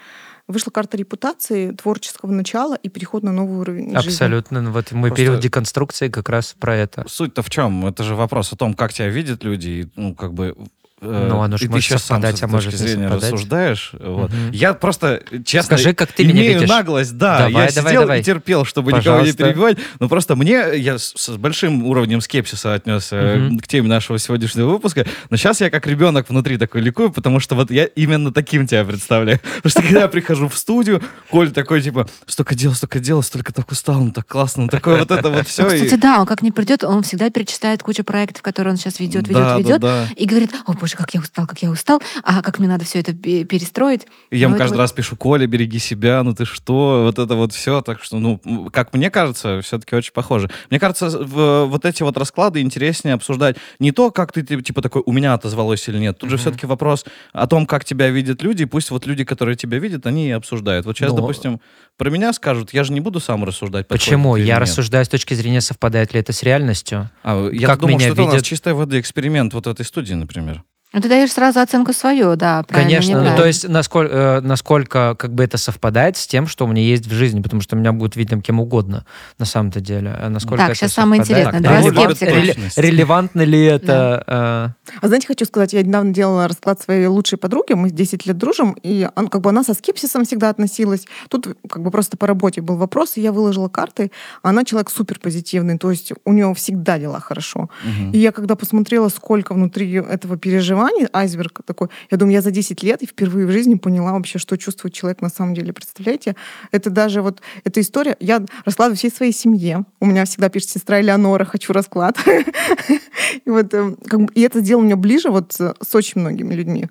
Вышла карта репутации, творческого начала и переход на новый уровень жизни. Абсолютно. Ну, Вот мой Просто- период деконструкции как раз про это. Суть-то в чем? Это же вопрос о том, как тебя видят люди, и, ну, как бы... э, Ну, оно ж и ты может сейчас сам этой а может зрения совпадать. рассуждаешь. Вот. Мгм. Я просто, честно, Скажи, как ты меня имею видишь. наглость, да, Давай, я давай, сидел давай. и терпел, чтобы никого не Пожалуйста. перебивать, но просто мне, я с, с большим уровнем скепсиса отнесся Мгм. к теме нашего сегодняшнего выпуска, но сейчас я как ребенок внутри такой ликую, потому что вот я именно таким тебя представляю. [LAUGHS] Потому что когда я прихожу в студию, Коль такой, типа, столько дел, столько дел, столько так устал, ну так классно, ну такое вот это вот все. Кстати, да, он как не придет, он всегда перечисляет кучу проектов, которые он сейчас ведет, ведет, ведет. И говорит, о боже, как я устал, как я устал, а как мне надо все это пе- перестроить. Я ему каждый вот- раз пишу, Коля, береги себя, ну ты что, вот это вот все. Так что, ну, как мне кажется, все-таки очень похоже. Мне кажется, в, вот эти вот расклады интереснее обсуждать не то, как ты, ти- типа, такой, у меня отозвалось или нет. Тут же Мгм. все-таки вопрос о том, как тебя видят люди, и пусть вот люди, которые тебя видят, они и обсуждают. Вот сейчас, Ну, допустим, про меня скажут, я же не буду сам рассуждать. Почему? Я нет. рассуждаю с точки зрения, совпадает ли это с реальностью. А, я как думал, меня что это у нас видят- чистой воды эксперимент вот этой студии, например. Ну, ты даешь сразу оценку свою, да, правильно, Конечно, ну, то есть насколько, э, насколько как бы это совпадает с тем, что у меня есть в жизни, потому что меня будет видно кем угодно на самом-то деле. А насколько Так, это сейчас самое интересное. Ну, скептика. реле- Реле- релевантно ли это? э, А знаете, хочу сказать, я недавно делала расклад своей лучшей подруги, мы 10 лет дружим, и он, как бы она со скепсисом всегда относилась. Тут как бы просто по работе был вопрос, и я выложила карты, а она человек супер позитивный, то есть у нее всегда дела хорошо. Мгм. И я когда посмотрела, сколько внутри этого переживаний, айсберг такой, я думаю, я за 10 лет и впервые в жизни поняла вообще, что чувствует человек на самом деле. Представляете? Это даже вот эта история, я раскладываю всей своей семье. У меня всегда пишет сестра Элеонора, хочу расклад. [LAUGHS] И вот э, бы- и это сделало меня ближе вот с с очень многими людьми.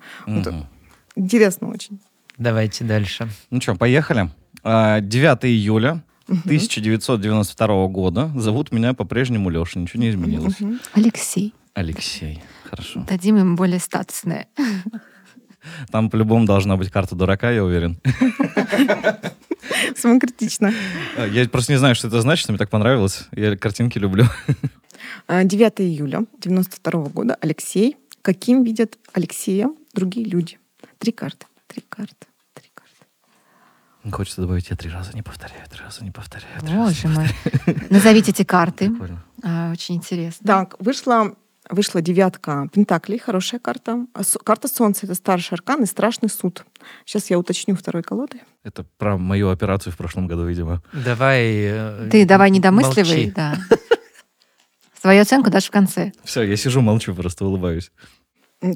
Интересно очень. Давайте дальше. Ну что, поехали. А, 9 июля 1992 года. Зовут меня по-прежнему Леша, ничего не изменилось. Алексей, Алексей. Хорошо. дадим им более статусное. Там по-любому должна быть карта дурака, я уверен. Самокритично. А, Я просто не знаю, что это значит, но мне так понравилось. Я картинки люблю. А, 9 июля 92 года. Алексей. Каким видят Алексея другие люди? Три карты. Три карты. Три карты. Хочется добавить, я три раза не повторяю, три раза не повторяю. три раза Боже не мой. Назовите эти карты. Прикольно. А, Очень интересно. Так, вышла, вышла девятка Пентаклей, хорошая карта. А Карта Солнца — это старший аркан и страшный суд. Сейчас я уточню второй колоды. Это про мою операцию в прошлом году, видимо. Давай... э, Ты давай недомысливай, молчи. да. [LAUGHS] Свою оценку дашь в конце. Все, я сижу, молчу, просто улыбаюсь.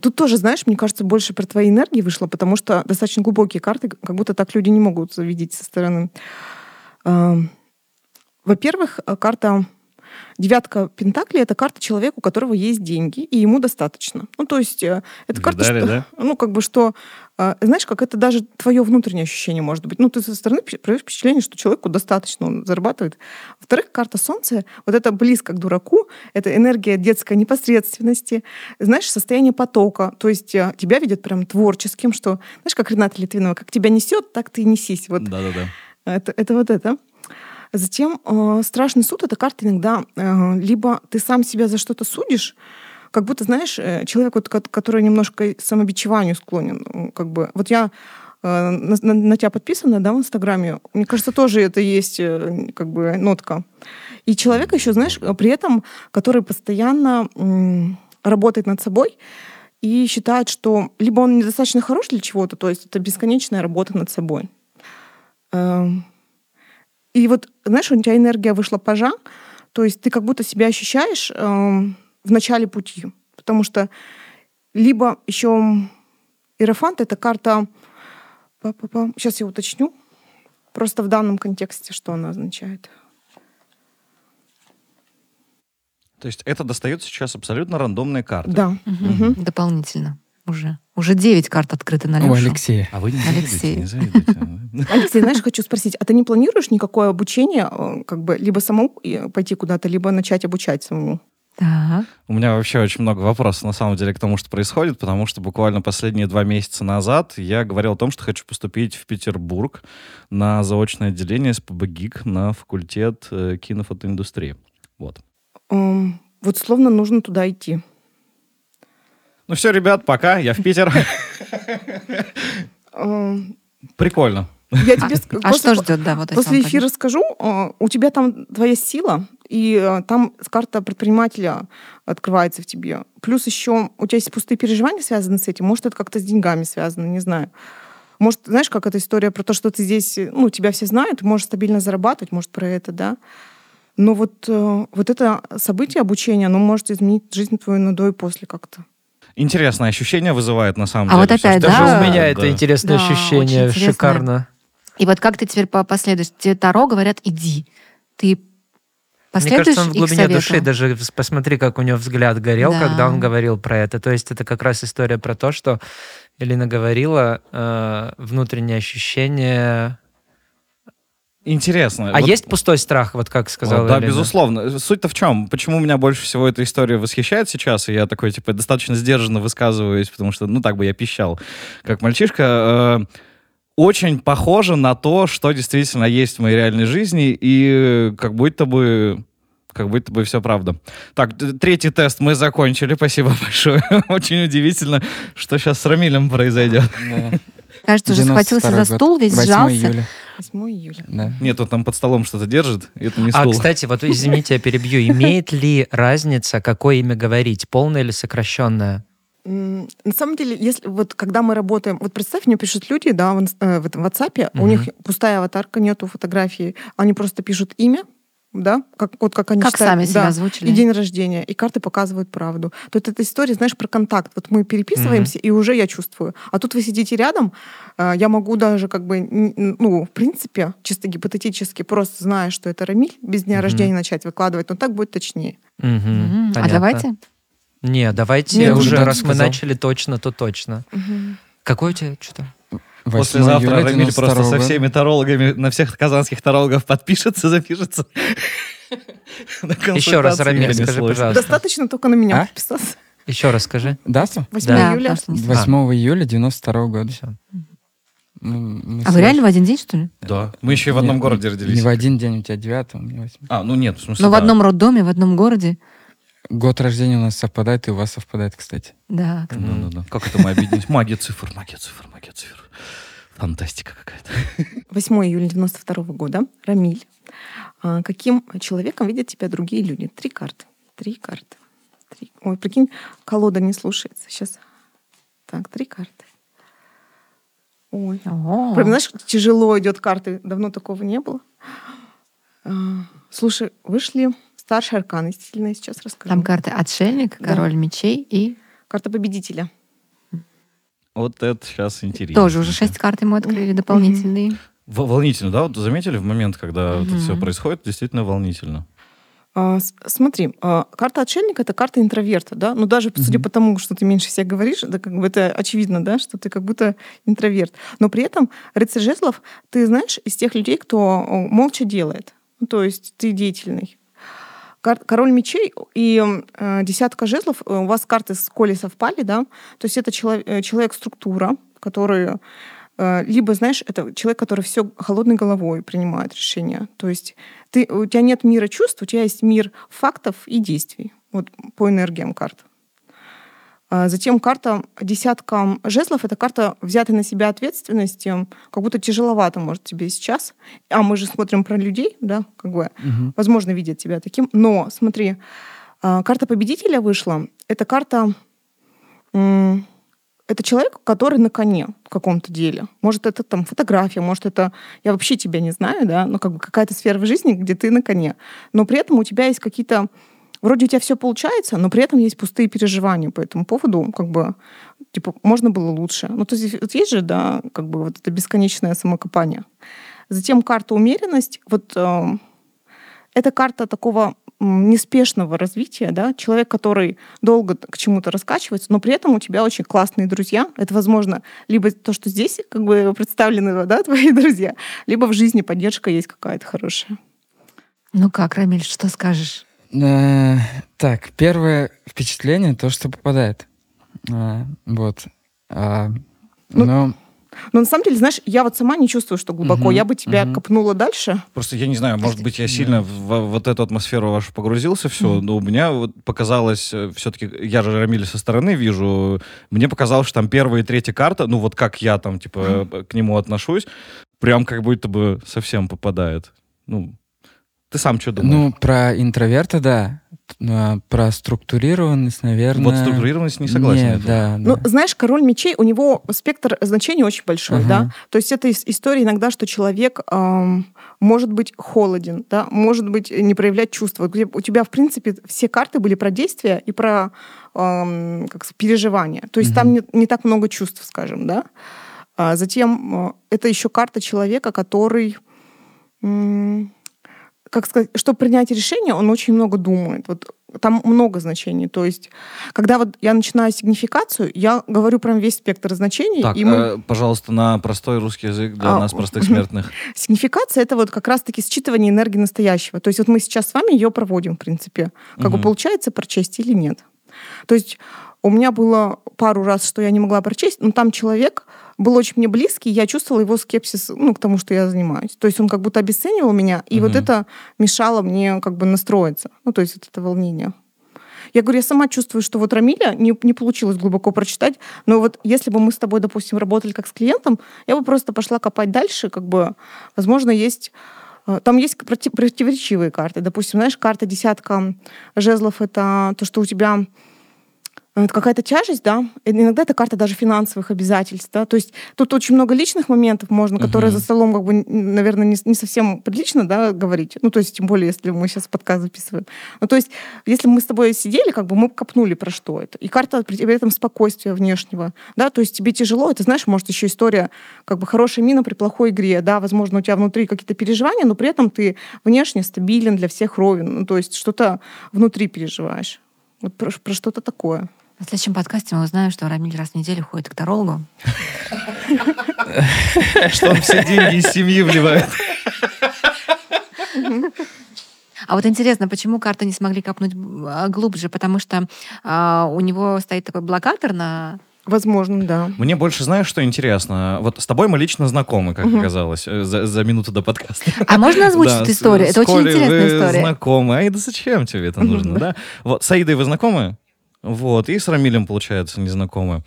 Тут тоже, знаешь, мне кажется, больше про твои энергии вышло, потому что достаточно глубокие карты, как будто так люди не могут видеть со стороны. Эм, Во-первых, э, карта девятка Пентаклей — это карта человека, у которого есть деньги, и ему достаточно. Ну, то есть э, это карта, Видали, что, да? [LAUGHS] ну, как бы что, э, знаешь, как это даже твое внутреннее ощущение может быть. Ну, ты со стороны проявляешь впечатление, что человеку достаточно, он зарабатывает. Во-вторых, карта Солнца, вот это близко к дураку, это энергия детской непосредственности, знаешь, состояние потока, то есть э, тебя ведет прям творческим, что, знаешь, как Рената Литвинова, как тебя несет, так ты и несись. Вот Да-да-да. это, это вот это. Затем э, страшный суд это карта иногда э, либо ты сам себя за что-то судишь, как будто знаешь э, человек вот, ко- который немножко самобичеванию склонен, м, как бы вот я э, на, на- тебя подписана, да, в Инстаграме. Мне кажется, тоже это есть э, как бы нотка. И человек еще, знаешь, э, при этом, который постоянно работает над собой и считает, что либо он недостаточно хорош для чего-то, то есть это бесконечная работа над собой. Эм, И вот, знаешь, у тебя энергия вышла пажа, то есть ты как будто себя ощущаешь эм, в начале пути. Потому что либо еще Иерофант — это карта... Сейчас я уточню. Просто в данном контексте, что она означает. То есть это достает сейчас абсолютно рандомные карты. Да. Мгм. Дополнительно уже. Уже 9 карт открыты на У Лешу. Алексея. А вы не Алексей. завидуйте, не завидуйте. Алексей, знаешь, хочу спросить, а ты не планируешь никакое обучение, э, как бы либо самому э, пойти куда-то, либо начать обучать самому? Так. У меня вообще очень много вопросов, на самом деле, к тому, что происходит, потому что буквально последние два месяца назад я говорил о том, что хочу поступить в Петербург на заочное отделение СПБ ГИК на факультет э, кинофотоиндустрии. Вот. Эм, Вот словно нужно туда идти. Ну все, ребят, пока, я в Питер. [LAUGHS] Эм, Прикольно. Я тебе ск- А после- что ждет, да, вот После эфира скажу, э, у тебя там твоя сила, и э, там карта предпринимателя открывается в тебе. Плюс еще у тебя есть пустые переживания, связанные с этим. Может, это как-то с деньгами связано, не знаю. Может, знаешь, как эта история про то, что ты здесь, э, ну, тебя все знают, можешь стабильно зарабатывать, может, про это, да. Но вот, э, вот это событие обучения, оно может изменить жизнь твою на до и после как-то. Интересное ощущение вызывает на самом А деле. вот всё, опять, что- Даже Да. у меня это Да. интересное Да, ощущение, шикарно. И вот как ты теперь по- последуешь? Тебе Таро говорят, иди. Ты Мне последуешь кажется, он в глубине души даже посмотри, как у него взгляд горел, Да. когда он говорил про это. То есть это как раз история про то, что Элина говорила, э, внутреннее ощущение. Интересно. А Вот- есть пустой страх, вот как сказала О, Да, Элина? безусловно. Суть-то в чем? Почему меня больше всего эта история восхищает сейчас, и я такой, типа, достаточно сдержанно высказываюсь, потому что, ну, так бы я пищал, как мальчишка. э, очень похоже на то, что действительно есть в моей реальной жизни, и э, как будто бы как будто бы все правда. Так, третий тест мы закончили. Спасибо [LAUGHS] большое. Очень удивительно, что сейчас с Рамилем произойдет. Да. Кажется, уже 92-й схватился за стул, весь 8 сжался. июля. 8 июля. Да. Нет, он там под столом что-то держит, и это не А, стул. кстати, вот извините, я перебью. [LAUGHS] Имеет ли разница, какое имя говорить, полное или сокращенное? На самом деле, если вот когда мы работаем, вот представь, мне пишут люди, да, в, э, в этом WhatsApp, у Мгм. них пустая аватарка, нету фотографии, они просто пишут имя, да, как, вот как они Как считают, сами себя да, озвучили. и день рождения, и карты показывают правду. То есть эта история, знаешь, про контакт. Вот мы переписываемся, и уже я чувствую. А тут вы сидите рядом, э, я могу даже как бы, ну, в принципе, чисто гипотетически, просто зная, что это Рамиль, без дня Мгм. рождения начать выкладывать, но так будет точнее. Мгм, Мгм. А давайте. Не, давайте Не, уже, раз мы начали точно, то точно. Какой у тебя что-то? 8 Послезавтра Рамиль просто 92 со всеми тарологами, на всех казанских тарологов подпишется, запишется. [LAUGHS] Еще раз, Рамиль, скажи, пожалуйста. Достаточно только на меня А? подписаться. Еще раз скажи. Дату? 8 Да. июля. потому что не слышно. 8 июля 92 года. Все. Ну, мы А вы реально в один день, что ли? Да. Мы еще и в одном Не- городе Не родились. в один день, у тебя 9 у меня 8. А, ну нет, в смысле, Ну, в да. одном роддоме, в одном городе. Год рождения у нас совпадает, и у вас совпадает, кстати. Да. Ну, да, да. Как это мы объединить? Магия цифр, магия цифр, магия цифр. Фантастика какая-то. 8 июля 92 года. Рамиль. А, Каким человеком видят тебя другие люди? Три карты. Три карты. Три. Ой, прикинь, колода не слушается. Сейчас. Так, три карты. Ой. О, Прям, знаешь, тяжело идет карты. Давно такого не было. А, Слушай, вышли старшие арканы. Сильные сейчас расскажу. Там карты отшельник, Да. король мечей и Карта победителя. Вот это сейчас интересно. тоже уже шесть карт ему открыли дополнительные. Волнительно, да? Вот заметили в момент, когда это все происходит, действительно волнительно. А, Смотри, а, карта отшельника это карта интроверта, да. Ну даже судя по тому, что ты меньше всех говоришь, да, как бы это очевидно, да, что ты как будто интроверт. Но при этом рыцарь жезлов, ты знаешь, из тех людей, кто молча делает. Ну, то есть ты деятельный. Король мечей и э, десятка жезлов, э, у вас карты с Коли совпали, да, то есть это э, человек-структура, который либо, знаешь, это человек, который все холодной головой принимает решения. То есть ты, у тебя нет мира чувств, у тебя есть мир фактов и действий. Вот по энергиям карт. А Затем карта десятка жезлов — это карта взятой на себя ответственности. Как будто тяжеловато, может, тебе сейчас. А мы же смотрим про людей, да, как бы, Мгм. возможно, видят тебя таким. Но, смотри, а, карта победителя вышла. Это карта... Это человек, который на коне в каком-то деле. Может, это там фотография, может, это... Я вообще тебя не знаю, да, но как бы какая-то сфера в жизни, где ты на коне. Но при этом у тебя есть какие-то... Вроде у тебя все получается, но при этом есть пустые переживания по этому поводу, как бы, типа, можно было лучше. Ну, то есть, вот есть же, да, как бы вот это бесконечное самокопание. Затем карта умеренность. Вот э, это карта такого неспешного развития, да, человек, который долго к чему-то раскачивается, но при этом у тебя очень классные друзья. Это, возможно, либо то, что здесь как бы представлены, да, [LAUGHS] твои друзья, либо в жизни поддержка есть какая-то хорошая. Ну как, Рамиль, что скажешь? Э, Так, первое впечатление то, что попадает. А, Вот. А, Ну, Но Но на самом деле, знаешь, я вот сама не чувствую, что глубоко. Мгм, Я бы тебя мгм. копнула дальше. Просто я не знаю, может быть, я сильно в, в вот эту атмосферу вашу погрузился, все, но у меня вот показалось, все-таки, я же Рамиля со стороны вижу, мне показалось, что там первая и третья карта, ну вот как я там, типа, к нему отношусь, прям как будто бы совсем попадает. Ну, ты сам что думаешь? ну, про интроверта, да. А, Про структурированность, наверное... вот структурированность не согласен. Нет, я да, Ну, да. знаешь, король мечей, у него спектр значений очень большой, Ага. да. То есть это ис- история иногда, что человек ам, может быть холоден, да, может быть не проявлять чувства. У тебя, в принципе, все карты были про действия и про ам, как переживания. То есть там Мгм. не, не так много чувств, скажем, да. А затем э, это еще карта человека, который м, как сказать, чтобы принять решение, он очень много думает. Вот там много значений. То есть, когда вот я начинаю сигнификацию, я говорю прям весь спектр значений. Так, и мы... э, пожалуйста, на простой русский язык для А, нас, простых смертных. Сигнификация — это вот как раз-таки считывание энергии настоящего. То есть вот мы сейчас с вами ее проводим, в принципе. Как бы Мгм. получается прочесть или нет. То есть у меня было пару раз, что я не могла прочесть, но там человек был очень мне близкий, я чувствовала его скепсис ну, к тому, что я занимаюсь. То есть он как будто обесценивал меня, и вот Мгм. это мешало мне как бы настроиться. Ну, то есть вот это волнение. Я говорю, я сама чувствую, что вот Рамиля не, не получилось глубоко прочитать, но вот если бы мы с тобой, допустим, работали как с клиентом, я бы просто пошла копать дальше, как бы, возможно, есть э, там есть проти- противоречивые карты. Допустим, знаешь, карта десятка жезлов — это то, что у тебя э, какая-то тяжесть, да, иногда это карта даже финансовых обязательств, да, то есть тут очень много личных моментов можно, которые Мгм. за столом, как бы, наверное, не, не совсем прилично, да, говорить, ну, то есть тем более, если мы сейчас подкаст записываем. Ну, то есть если мы с тобой сидели, как бы мы копнули про что это, и карта при при этом спокойствия внешнего, да, то есть тебе тяжело, это, знаешь, может еще история, как бы хорошая мина при плохой игре, да, возможно, у тебя внутри какие-то переживания, но при этом ты внешне стабилен для всех ровен, ну, то есть что-то внутри переживаешь. Вот про, про что-то такое. В следующем подкасте мы узнаем, что Рамиль раз в неделю ходит к тарологу. Что он все деньги из семьи вливает. А вот интересно, почему карты не смогли копнуть а, глубже? Потому что а, у него стоит такой блокатор на Возможно, да. Мне больше, знаешь, что интересно? Вот с тобой мы лично знакомы, как Мгм. оказалось, э, за, за минуту до подкаста. А можно озвучить Да, эту историю? с Это очень интересная вы история. знакомы. Аида, зачем тебе это нужно, да? Вот, с Аидой вы знакомы? Вот, и с Рамилем, получается, не знакомы.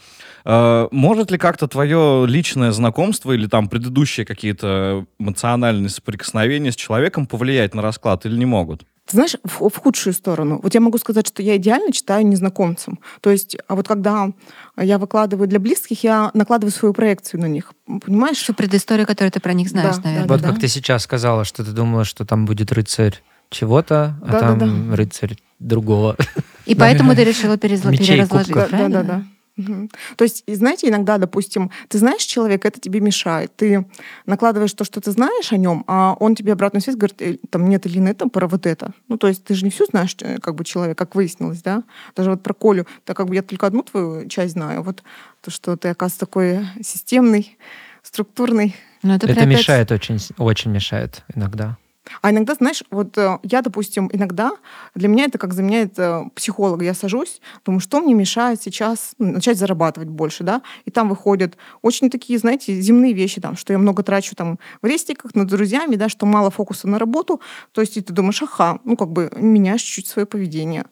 А, Может ли как-то твое личное знакомство или там предыдущие какие-то эмоциональные соприкосновения с человеком повлиять на расклад или не могут? Ты знаешь, в, в худшую сторону. Вот я могу сказать, что я идеально читаю незнакомцам. То есть, а вот когда я выкладываю для близких, я накладываю свою проекцию на них. Понимаешь? Всю предысторию, которую ты про них знаешь, Да, наверное. Вот да. как ты сейчас сказала, что ты думала, что там будет рыцарь чего-то, а Да-да-да. там рыцарь другого. И поэтому ты решила переразложить. Да, да, правильно? да, да. Мгм. То есть, знаете, иногда, допустим, ты знаешь человека, это тебе мешает. Ты накладываешь то, что ты знаешь о нем, а он тебе обратную связь говорит, «Э, там, нет, Илина, это про вот это. Ну, то есть ты же не всю знаешь, э, как бы, человек, как выяснилось, да? Даже вот про Колю, так как бы я только одну твою часть знаю, вот то, что ты, оказывается, такой системный, структурный. Но это, Это опять- мешает очень, очень мешает иногда. А иногда, знаешь, вот э, я, допустим, иногда для меня это как заменяет э, психолога. Я сажусь, думаю, что мне мешает сейчас начать зарабатывать больше, да? И там выходят очень такие, знаете, земные вещи, там, что я много трачу там в рестиках над друзьями, да, что мало фокуса на работу. То есть и ты думаешь, ага, ну как бы меняешь чуть-чуть свое поведение.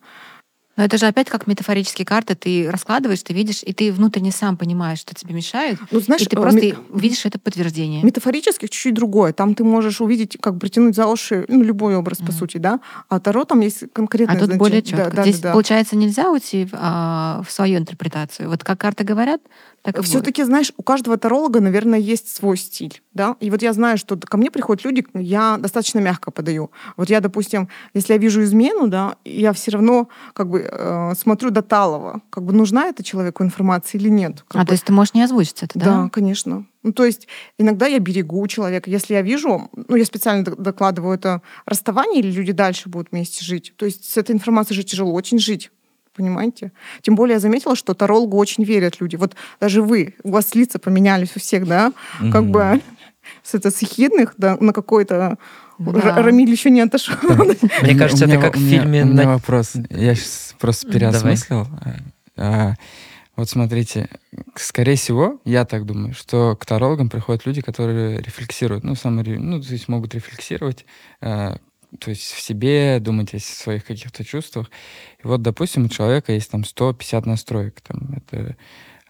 Но это же опять как метафорические карты. Ты раскладываешь, ты видишь, и ты внутренне сам понимаешь, что тебе мешает. Ну, знаешь, и ты э, просто ме- видишь это подтверждение. Метафорических чуть-чуть другое. Там ты можешь увидеть, как притянуть за уши ну, любой образ, по Мгм. сути, да. А Таро там есть конкретное А тут значение. более Да, четко. да, Здесь, да, да. получается, нельзя уйти а, в свою интерпретацию. Вот как карты говорят, так и будет. Все-таки, знаешь, у каждого таролога, наверное, есть свой стиль, да. И вот я знаю, что ко мне приходят люди, я достаточно мягко подаю. Вот я, допустим, если я вижу измену, да, я все равно как бы э, смотрю до талого, как бы нужна это человеку информация или нет. А, бы. то есть ты можешь не озвучить это, да? Да, конечно. Ну, то есть иногда я берегу человека. Если я вижу, ну, я специально докладываю это расставание, или люди дальше будут вместе жить. То есть с этой информацией же тяжело очень жить. Понимаете? Тем более я заметила, что тарологу очень верят люди. Вот даже вы, у вас лица поменялись у всех, да? Как бы с это с ехидных да, на какой-то... Да. Рамиль еще не отошел. [LAUGHS] Мне кажется, это как в фильме У меня «На- вопрос. Я сейчас просто переосмыслил. А, Вот смотрите, скорее всего, я так думаю, что к тарологам приходят люди, которые рефлексируют, ну, самые, ну, то есть могут рефлексировать, а, то есть в себе, думать о своих каких-то чувствах. И вот, допустим, у человека есть там 150 настроек, там, это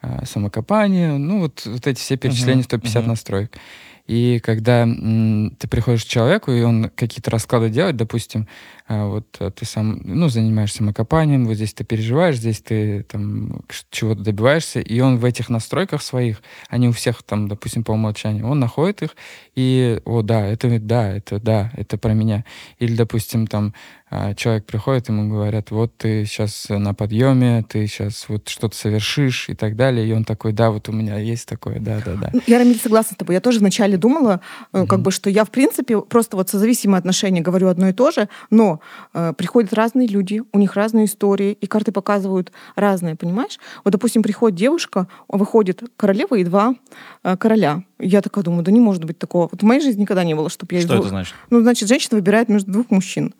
а, самокопание, ну, вот, вот эти все перечисления, Мгм, 150 мгм. настроек. И когда м, ты приходишь к человеку, и он какие-то расклады делает, допустим, а, вот а, ты сам, ну, занимаешься самокопанием, вот здесь ты переживаешь, здесь ты там чего-то добиваешься, и он в этих настройках своих, они у всех там, допустим, по умолчанию, он находит их, и, о, да, это, да, это, да, это про меня. Или, допустим, там а, человек приходит, ему говорят, вот ты сейчас на подъеме, ты сейчас вот что-то совершишь и так далее, и он такой, да, вот у меня есть такое, да, да, да. Я, Рамиль, согласна с тобой. Я тоже вначале думала, э, как бы, что я, в принципе, просто вот созависимые отношения говорю одно и то же, но э, приходят разные люди, у них разные истории, и карты показывают разные, понимаешь? Вот, допустим, приходит девушка, выходит королева и два э, короля. Я такая думаю, да не может быть такого. Вот в моей жизни никогда не было, чтобы я... Что двух- это значит? Ну, значит, женщина выбирает между двух мужчин.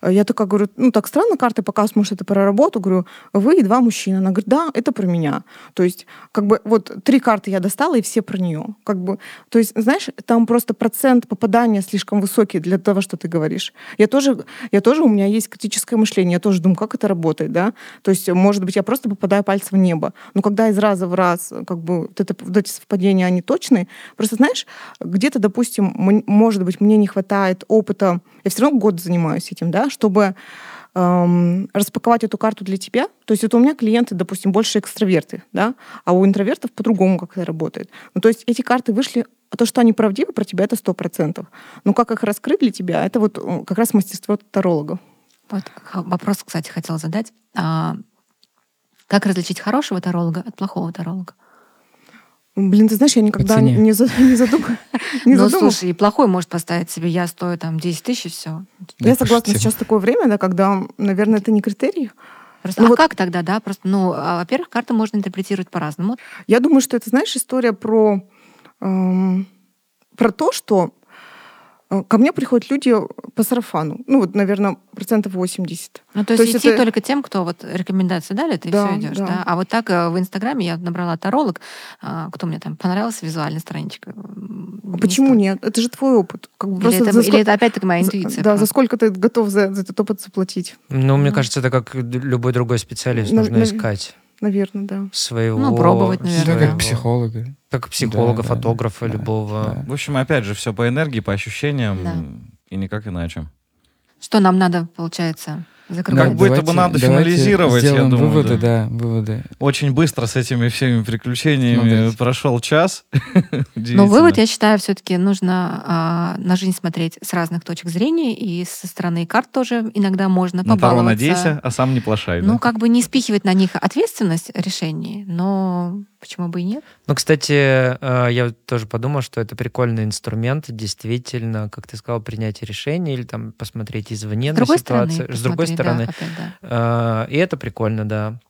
А Я такая говорю, ну так странно, карты показывают, может, это про работу. Говорю, вы и два мужчины. Она говорит, да, это про меня. То есть, как бы, вот три карты я достала, и все про нее. Как бы, то есть, знаешь, там просто процент попадания слишком высокий для того, что ты говоришь. Я тоже, я тоже, у меня есть критическое мышление, я тоже думаю, как это работает, да? То есть, может быть, я просто попадаю пальцем в небо. Но когда из раза в раз, как бы, вот, это, вот эти совпадения, они точные, просто, знаешь, где-то, допустим, может быть, мне не хватает опыта, я все равно год занимаюсь этим, да, чтобы эм, распаковать эту карту для тебя. То есть это у меня клиенты, допустим, больше экстраверты, да, а у интровертов по-другому как это работает. Ну, то есть эти карты вышли, а то, что они правдивы про тебя, это сто процентов. Но как их раскрыть для тебя, это вот э, как раз мастерство таролога. Вот вопрос, кстати, хотела задать. А, как различить хорошего таролога от плохого таролога? Блин, ты знаешь, я никогда не, за- [LAUGHS] не задум- не ну, задумывалась. слушай, и плохой может поставить себе, я стою там 10 тысяч и все. Я Да, согласна, пошутил. сейчас такое время, да, когда, наверное, это не критерий. Просто, Ну а вот- как тогда, да? Просто, ну, а, во-первых, карты можно интерпретировать по-разному. Я думаю, что это, знаешь, история про, эм, про то, что Ко мне приходят люди по сарафану. Ну, вот, наверное, процентов 80. Ну, то, То есть, идти это- только тем, кто вот рекомендации дали, ты Да, все идешь, да. да. А вот так э, в Инстаграме я набрала таролог, а, кто мне там понравился, визуальная страничка. А не Почему стоит. нет? Это же твой опыт. Как бы Или просто это, за или сколько- это опять-таки моя за- интуиция? Да, за сколько ты готов за, за этот опыт заплатить? Ну, мне Ну. кажется, это как любой другой специалист. Нав- Нужно нав- искать Наверное, да. своего... Ну, пробовать, наверное, Да, да. как психолога. Как психолога, да, фотографа, да, любого. да. В общем, опять же, все по энергии, по ощущениям Да. и никак иначе. Что нам надо, получается, закрывать? Как будто бы надо финализировать, я думаю, выводы, да, выводы. Очень быстро с этими всеми приключениями Смотрите. прошел час. [LAUGHS] Но Удивительно. вывод, я считаю, все-таки нужно а, на жизнь смотреть с разных точек зрения, и со стороны карт тоже иногда можно На Таро побаловаться. надейся, а сам не плашай. да? Ну, как бы не спихивать на них ответственность решений, но почему бы и нет? Ну, кстати, э, я тоже подумал, что это прикольный инструмент, действительно, как ты сказал, принятие решений или там посмотреть извне на ситуацию. стороны, С другой посмотри, да, стороны. опять, да. Э, И это прикольно, да.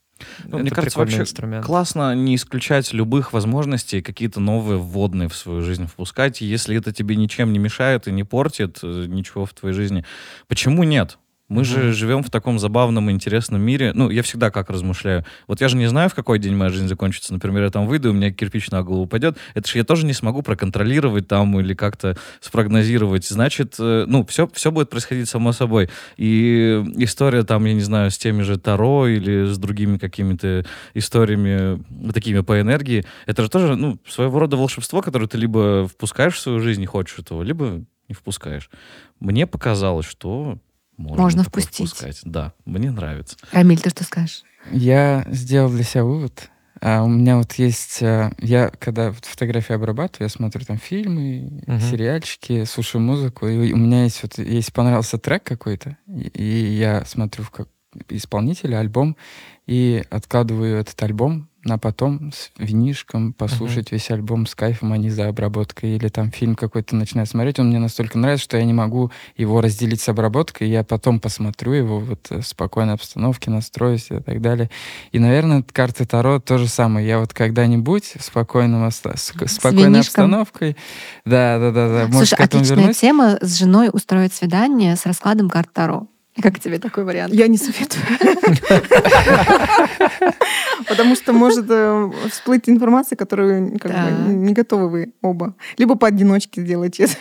Ну, это мне кажется, вообще инструмент. классно не исключать любых возможностей, какие-то новые вводные в свою жизнь впускать. Если это тебе ничем не мешает и не портит э, ничего в твоей жизни, почему нет? Мы же Мгм. живем в таком забавном и интересном мире. Ну, я всегда как размышляю. Вот я же не знаю, в какой день моя жизнь закончится. Например, я там выйду, у меня кирпич на голову упадет. Это же я тоже не смогу проконтролировать там или как-то спрогнозировать. Значит, э, ну, все, все будет происходить само собой. И история там, я не знаю, с теми же Таро или с другими какими-то историями э, такими по энергии, это же тоже, ну, своего рода волшебство, которое ты либо впускаешь в свою жизнь и хочешь этого, либо не впускаешь. Мне показалось, что можно, Можно впустить. впускать. Да, мне нравится. Рамиль, ты что скажешь? Я сделал для себя вывод. А у меня вот есть... а, Я, когда фотографии обрабатываю, я смотрю там фильмы, Мгм. сериальчики, слушаю музыку, и у меня есть вот... Если понравился трек какой-то, и, и я смотрю в как исполнителя, альбом, и откладываю этот альбом на потом с винишком послушать весь альбом с кайфом, а не за обработкой. Или там фильм какой-то начинаю смотреть, он мне настолько нравится, что я не могу его разделить с обработкой, я потом посмотрю его вот э, в спокойной обстановке, настроюсь и так далее. И, наверное, карты Таро то же самое. Я вот когда-нибудь в спокойном оста- с- спокойной винишком. обстановкой, да, да, да, да, может, Слушай, к этому отличная вернусь. тема с женой устроить свидание с раскладом карт Таро. Как тебе такой вариант? Я не советую. Потому что может э, всплыть информация, которую как бы, Так. не готовы вы оба. Либо поодиночке сделайте это.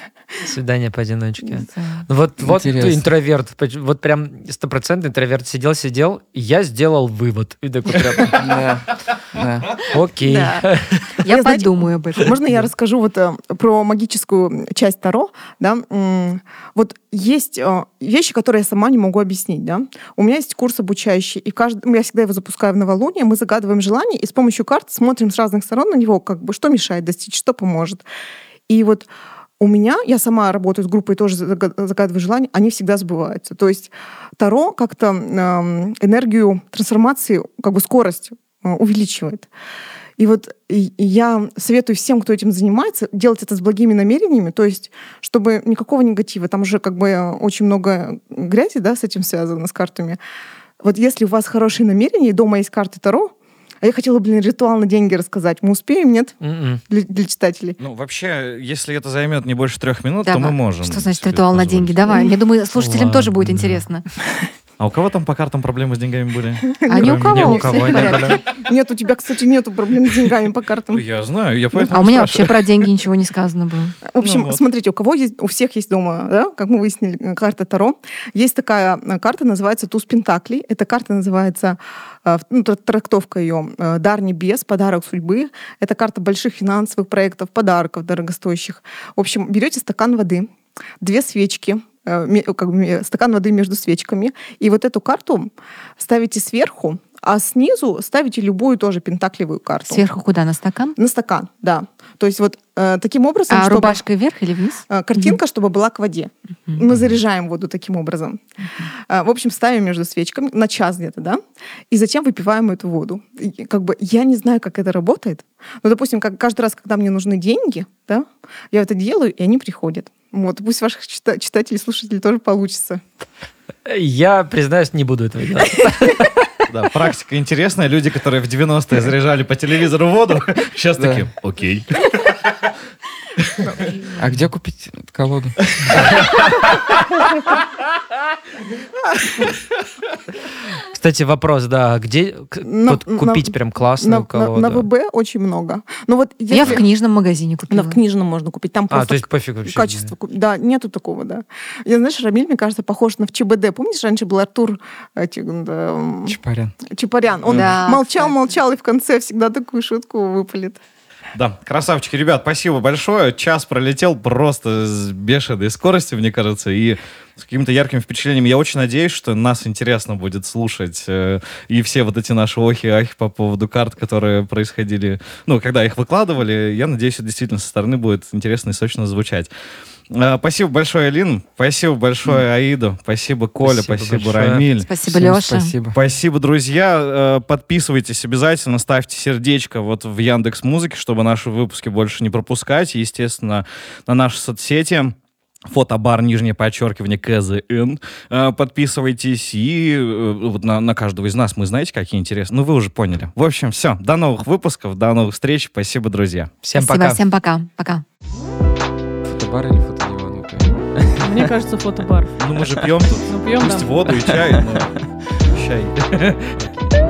Свидание поодиночке. Ну Вот, вот интроверт, вот прям стопроцентный интроверт сидел, сидел, и я сделал вывод. И такой прям, [LAUGHS] Да, да. окей. [LAUGHS] Я подумаю об этом. Можно я расскажу вот э, про магическую часть Таро? Да? Вот есть э, вещи, которые я сама не могу объяснить. Да? У меня есть курс обучающий, и каждый, я всегда его запускаю в новолуние, мы загадываем желание, и с помощью карт смотрим с разных сторон на него, как бы, что мешает достичь, что поможет. И вот у меня, я сама работаю с группой, тоже зага- загадываю желания, они всегда сбываются. То есть Таро как-то эм, энергию трансформации, как бы скорость э, увеличивает. И вот я советую всем, кто этим занимается, делать это с благими намерениями, то есть чтобы никакого негатива, там уже как бы э, очень много грязи, да, с этим связано, с картами. Вот если у вас хорошие намерения, и дома есть карты Таро, а я хотела, блин, ритуал на деньги рассказать. Мы успеем, нет? М-м. Для, для читателей. Ну, вообще, если это займет не больше трех минут, то Давай. мы можем. Что значит ритуал на позволить. деньги? Давай. Я думаю, слушателям тоже будет Ладно. интересно. [LAUGHS] А у кого там по картам проблемы с деньгами были? [LAUGHS] А ни у кого. у. Нет, у тебя, кстати, нету проблем с деньгами по картам. Я знаю, я поэтому А у меня вообще про деньги ничего не сказано было. [LAUGHS] В общем, Ну смотрите, у кого есть, у всех есть дома, да, как мы выяснили, э, карта Таро. Есть такая э, карта, называется Туз Пентаклей. Эта карта называется, э, ну, тр- трактовка ее, дар небес, подарок судьбы. Это карта больших финансовых проектов, подарков дорогостоящих. В общем, берете стакан воды, две свечки, как бы, ме- стакан воды между свечками, и вот эту карту ставите сверху, а снизу ставите любую тоже пентаклевую карту. Сверху куда? На стакан? На стакан, да. То есть вот э, таким образом, А чтобы- рубашкой вверх или вниз? э, картинка, чтобы была к воде. Мы заряжаем воду таким образом. Э, В общем, ставим между свечками на час где-то, да, и затем выпиваем эту воду. И как бы я не знаю, как это работает, но, допустим, как каждый раз, когда мне нужны деньги, да, я это делаю, и они приходят. Вот, пусть ваших чита- читателей, слушателей тоже получится. Я, признаюсь, не буду этого делать. [LAUGHS] Да, практика интересная. Люди, которые в 90-е заряжали по телевизору воду, сейчас такие, окей. А где купить колоду. Кстати, вопрос, да, где На- тут купить на- прям На, классную на- колоду? на ВБ очень много. Ну вот Я в если- книжном магазине купила. На в книжном можно купить. Там А, просто то есть пофиг вообще. качество. ку- Да, нету такого, да. Я, знаешь, Рамиль, мне кажется, похож на в ЧБД. Помнишь, раньше был Артур эти, да, Чапарян. Чапарян? Он Да, молчал, кстати. молчал, и в конце всегда такую шутку выпалит. Да, красавчики, ребят, спасибо большое. Час пролетел просто с бешеной скоростью, мне кажется, и с каким-то ярким впечатлением. Я очень надеюсь, что нас интересно будет слушать э, и все вот эти наши охи и ахи по поводу карт, которые происходили, ну, когда их выкладывали. Я надеюсь, это действительно со стороны будет интересно и сочно звучать. Э, Спасибо большое, Алин. Спасибо большое, Аиду. Спасибо, Коля. Спасибо Спасибо. Рамиль. Спасибо, Всем Леша. Спасибо. Спасибо, друзья. Э, Подписывайтесь обязательно, ставьте сердечко вот в Яндекс Музыке, чтобы наши выпуски больше не пропускать. И, естественно, на наши соцсети. Фотобар, нижнее подчеркивание, КЗН. Э, Подписывайтесь. И вот на, на каждого из нас мы знаете, какие интересные. Ну, вы уже поняли. В общем, все. До новых выпусков, до новых встреч. Спасибо, друзья. Всем Спасибо, пока. всем пока. Пока. Фотобар или фотодиван? Мне кажется, фотобар. Ну, мы же пьем тут. Ну, пьем, Пусть воду и чай, но [LAUGHS] чай.